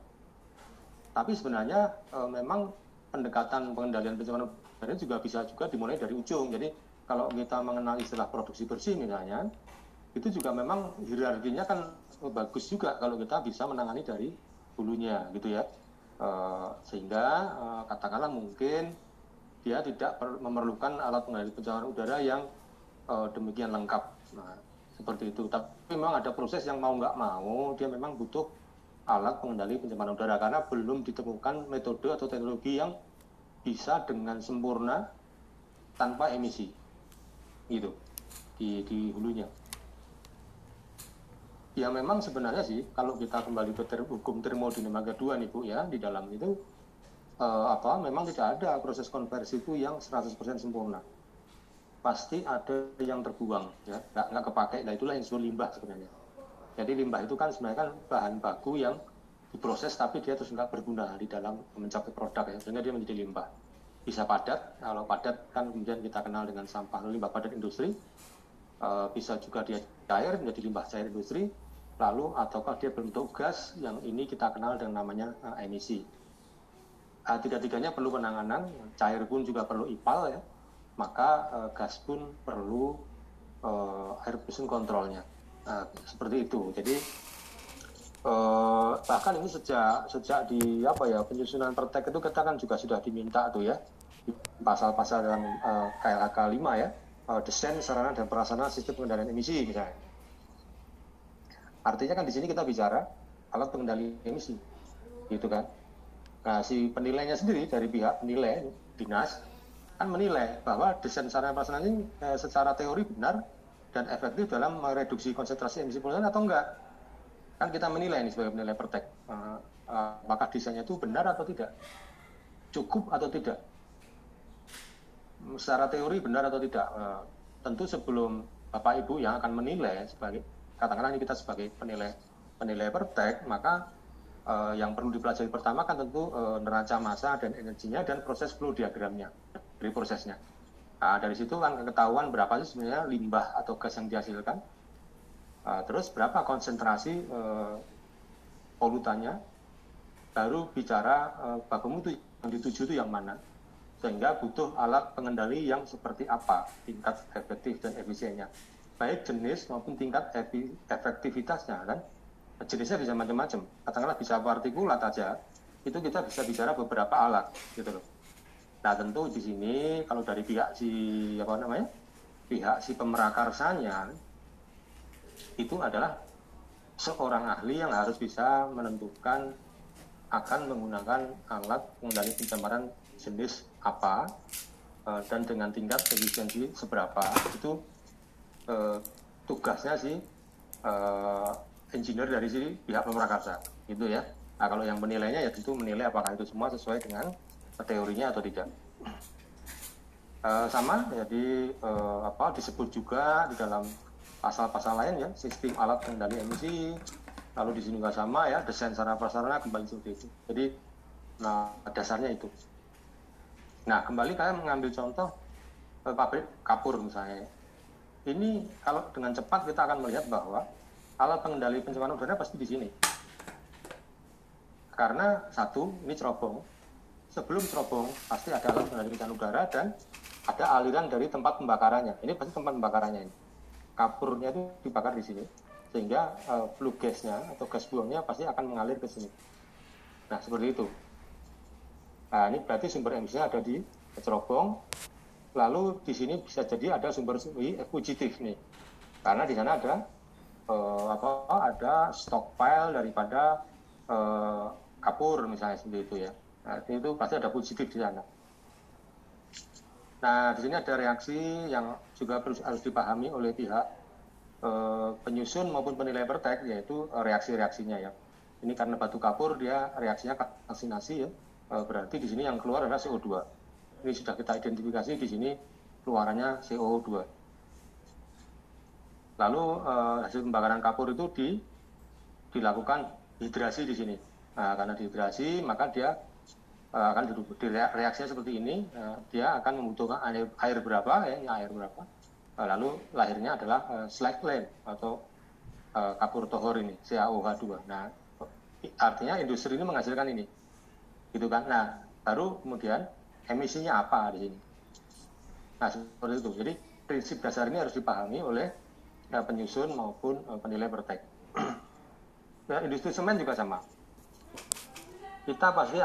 Tapi sebenarnya eh, memang pendekatan pengendalian pencemaran udara juga bisa juga dimulai dari ujung. Jadi kalau kita mengenal istilah produksi bersih misalnya, itu juga memang hierarkinya kan bagus juga kalau kita bisa menangani dari hulunya gitu ya. Eh, sehingga eh, katakanlah mungkin dia tidak memerlukan alat pengendali pencemaran udara yang eh, demikian lengkap. Nah, seperti itu. Tapi memang ada proses yang mau nggak mau dia memang butuh alat pengendali pencemaran udara karena belum ditemukan metode atau teknologi yang bisa dengan sempurna tanpa emisi. Gitu. Di di hulunya. Ya memang sebenarnya sih kalau kita kembali ke ter- hukum termodinamika 2 nih Bu ya di dalam itu eh, apa memang tidak ada proses konversi itu yang 100% sempurna. Pasti ada yang terbuang ya. Nggak nggak kepake. Nah itulah yang disebut limbah sebenarnya jadi limbah itu kan sebenarnya kan bahan baku yang diproses tapi dia terus nggak berguna di dalam mencapai produk ya. Sehingga dia menjadi limbah. Bisa padat kalau padat kan kemudian kita kenal dengan sampah. Limbah padat industri uh, bisa juga dia cair menjadi limbah cair industri lalu ataukah dia bentuk gas yang ini kita kenal dengan namanya uh, emisi uh, tiga-tiganya perlu penanganan cair pun juga perlu ipal ya. Maka uh, gas pun perlu uh, air pollution kontrolnya nah, seperti itu. Jadi uh, bahkan ini sejak sejak di apa ya penyusunan pertek itu kita kan juga sudah diminta tuh ya pasal-pasal dalam uh, KLHK 5 ya uh, desain sarana dan prasarana sistem pengendalian emisi misalnya. Artinya kan di sini kita bicara alat pengendali emisi gitu kan? Nah si penilainya sendiri dari pihak penilai dinas kan menilai bahwa desain sarana prasarana ini eh, secara teori benar dan efektif dalam mereduksi konsentrasi emisi polutan atau enggak. Kan kita menilai ini sebagai penilai pertek uh, uh, apakah desainnya itu benar atau tidak? Cukup atau tidak? Secara teori benar atau tidak? Uh, tentu sebelum bapak ibu yang akan menilai sebagai katakanlah ini kita sebagai penilai penilai pertek maka uh, yang perlu dipelajari pertama kan tentu uh, neraca massa dan energinya dan proses flow diagramnya dari prosesnya nah, dari situ kan ketahuan berapa sih sebenarnya limbah atau gas yang dihasilkan. Uh, terus berapa konsentrasi uh, polutannya, baru bicara uh, baku mutu yang dituju itu yang mana, sehingga butuh alat pengendali yang seperti apa tingkat efektif dan efisiennya, baik jenis maupun tingkat efektivitasnya kan, jenisnya bisa macam-macam, katakanlah bisa partikulat aja, itu kita bisa bicara beberapa alat gitu loh. Nah tentu di sini kalau dari pihak si apa namanya, pihak si pemerakarsanya itu adalah seorang ahli yang harus bisa menentukan akan menggunakan alat pengendali pencemaran jenis apa uh, dan dengan tingkat efisiensi seberapa. Itu uh, tugasnya sih uh, engineer dari sini pihak pemrakarsa itu ya. Nah kalau yang menilainya ya tentu menilai apakah itu semua sesuai dengan teorinya atau tidak. Uh, sama jadi uh, apa disebut juga di dalam pasal-pasal lain ya. Sistem alat pengendali emisi lalu di sini juga sama ya. Desain sarana prasarana kembali seperti itu. Jadi nah dasarnya itu. Nah kembali kalian mengambil contoh eh, pabrik kapur misalnya. Ini kalau dengan cepat kita akan melihat bahwa alat pengendali pencemaran udara pasti di sini. Karena satu ini cerobong sebelum cerobong pasti ada pengendali pencemaran udara dan ada aliran dari tempat pembakarannya ini pasti tempat pembakarannya ini kapurnya itu dibakar di sini sehingga uh, flue gasnya atau gas buangnya pasti akan mengalir ke sini. Nah seperti itu. Nah ini berarti sumber emisinya ada di cerobong. Lalu di sini bisa jadi ada sumber fugitif nih, karena di sana ada uh, apa ada stockpile daripada uh, kapur misalnya seperti itu ya. Nah itu pasti ada fugitif di sana. Nah, di sini ada reaksi yang juga harus dipahami oleh pihak e, penyusun maupun penilai pertek, yaitu reaksi-reaksinya ya. Ini karena batu kapur dia reaksinya kalsinasi ya, e, berarti di sini yang keluar adalah CO2. Ini sudah kita identifikasi di sini keluarannya CO2. Lalu e, hasil pembakaran kapur itu di, dilakukan hidrasi di sini. Nah, karena dihidrasi maka dia uh, akan seperti ini. Uh, dia akan membutuhkan air, berapa ya air berapa. Uh, lalu lahirnya adalah slag lane atau kapur tohor ini CaOH2 nah artinya industri ini menghasilkan ini. Gitu kan? Nah baru kemudian emisinya apa di sini? Nah seperti itu. Jadi prinsip dasar ini harus dipahami oleh penyusun maupun penilai pertek nah, industri semen juga sama. Kita pasti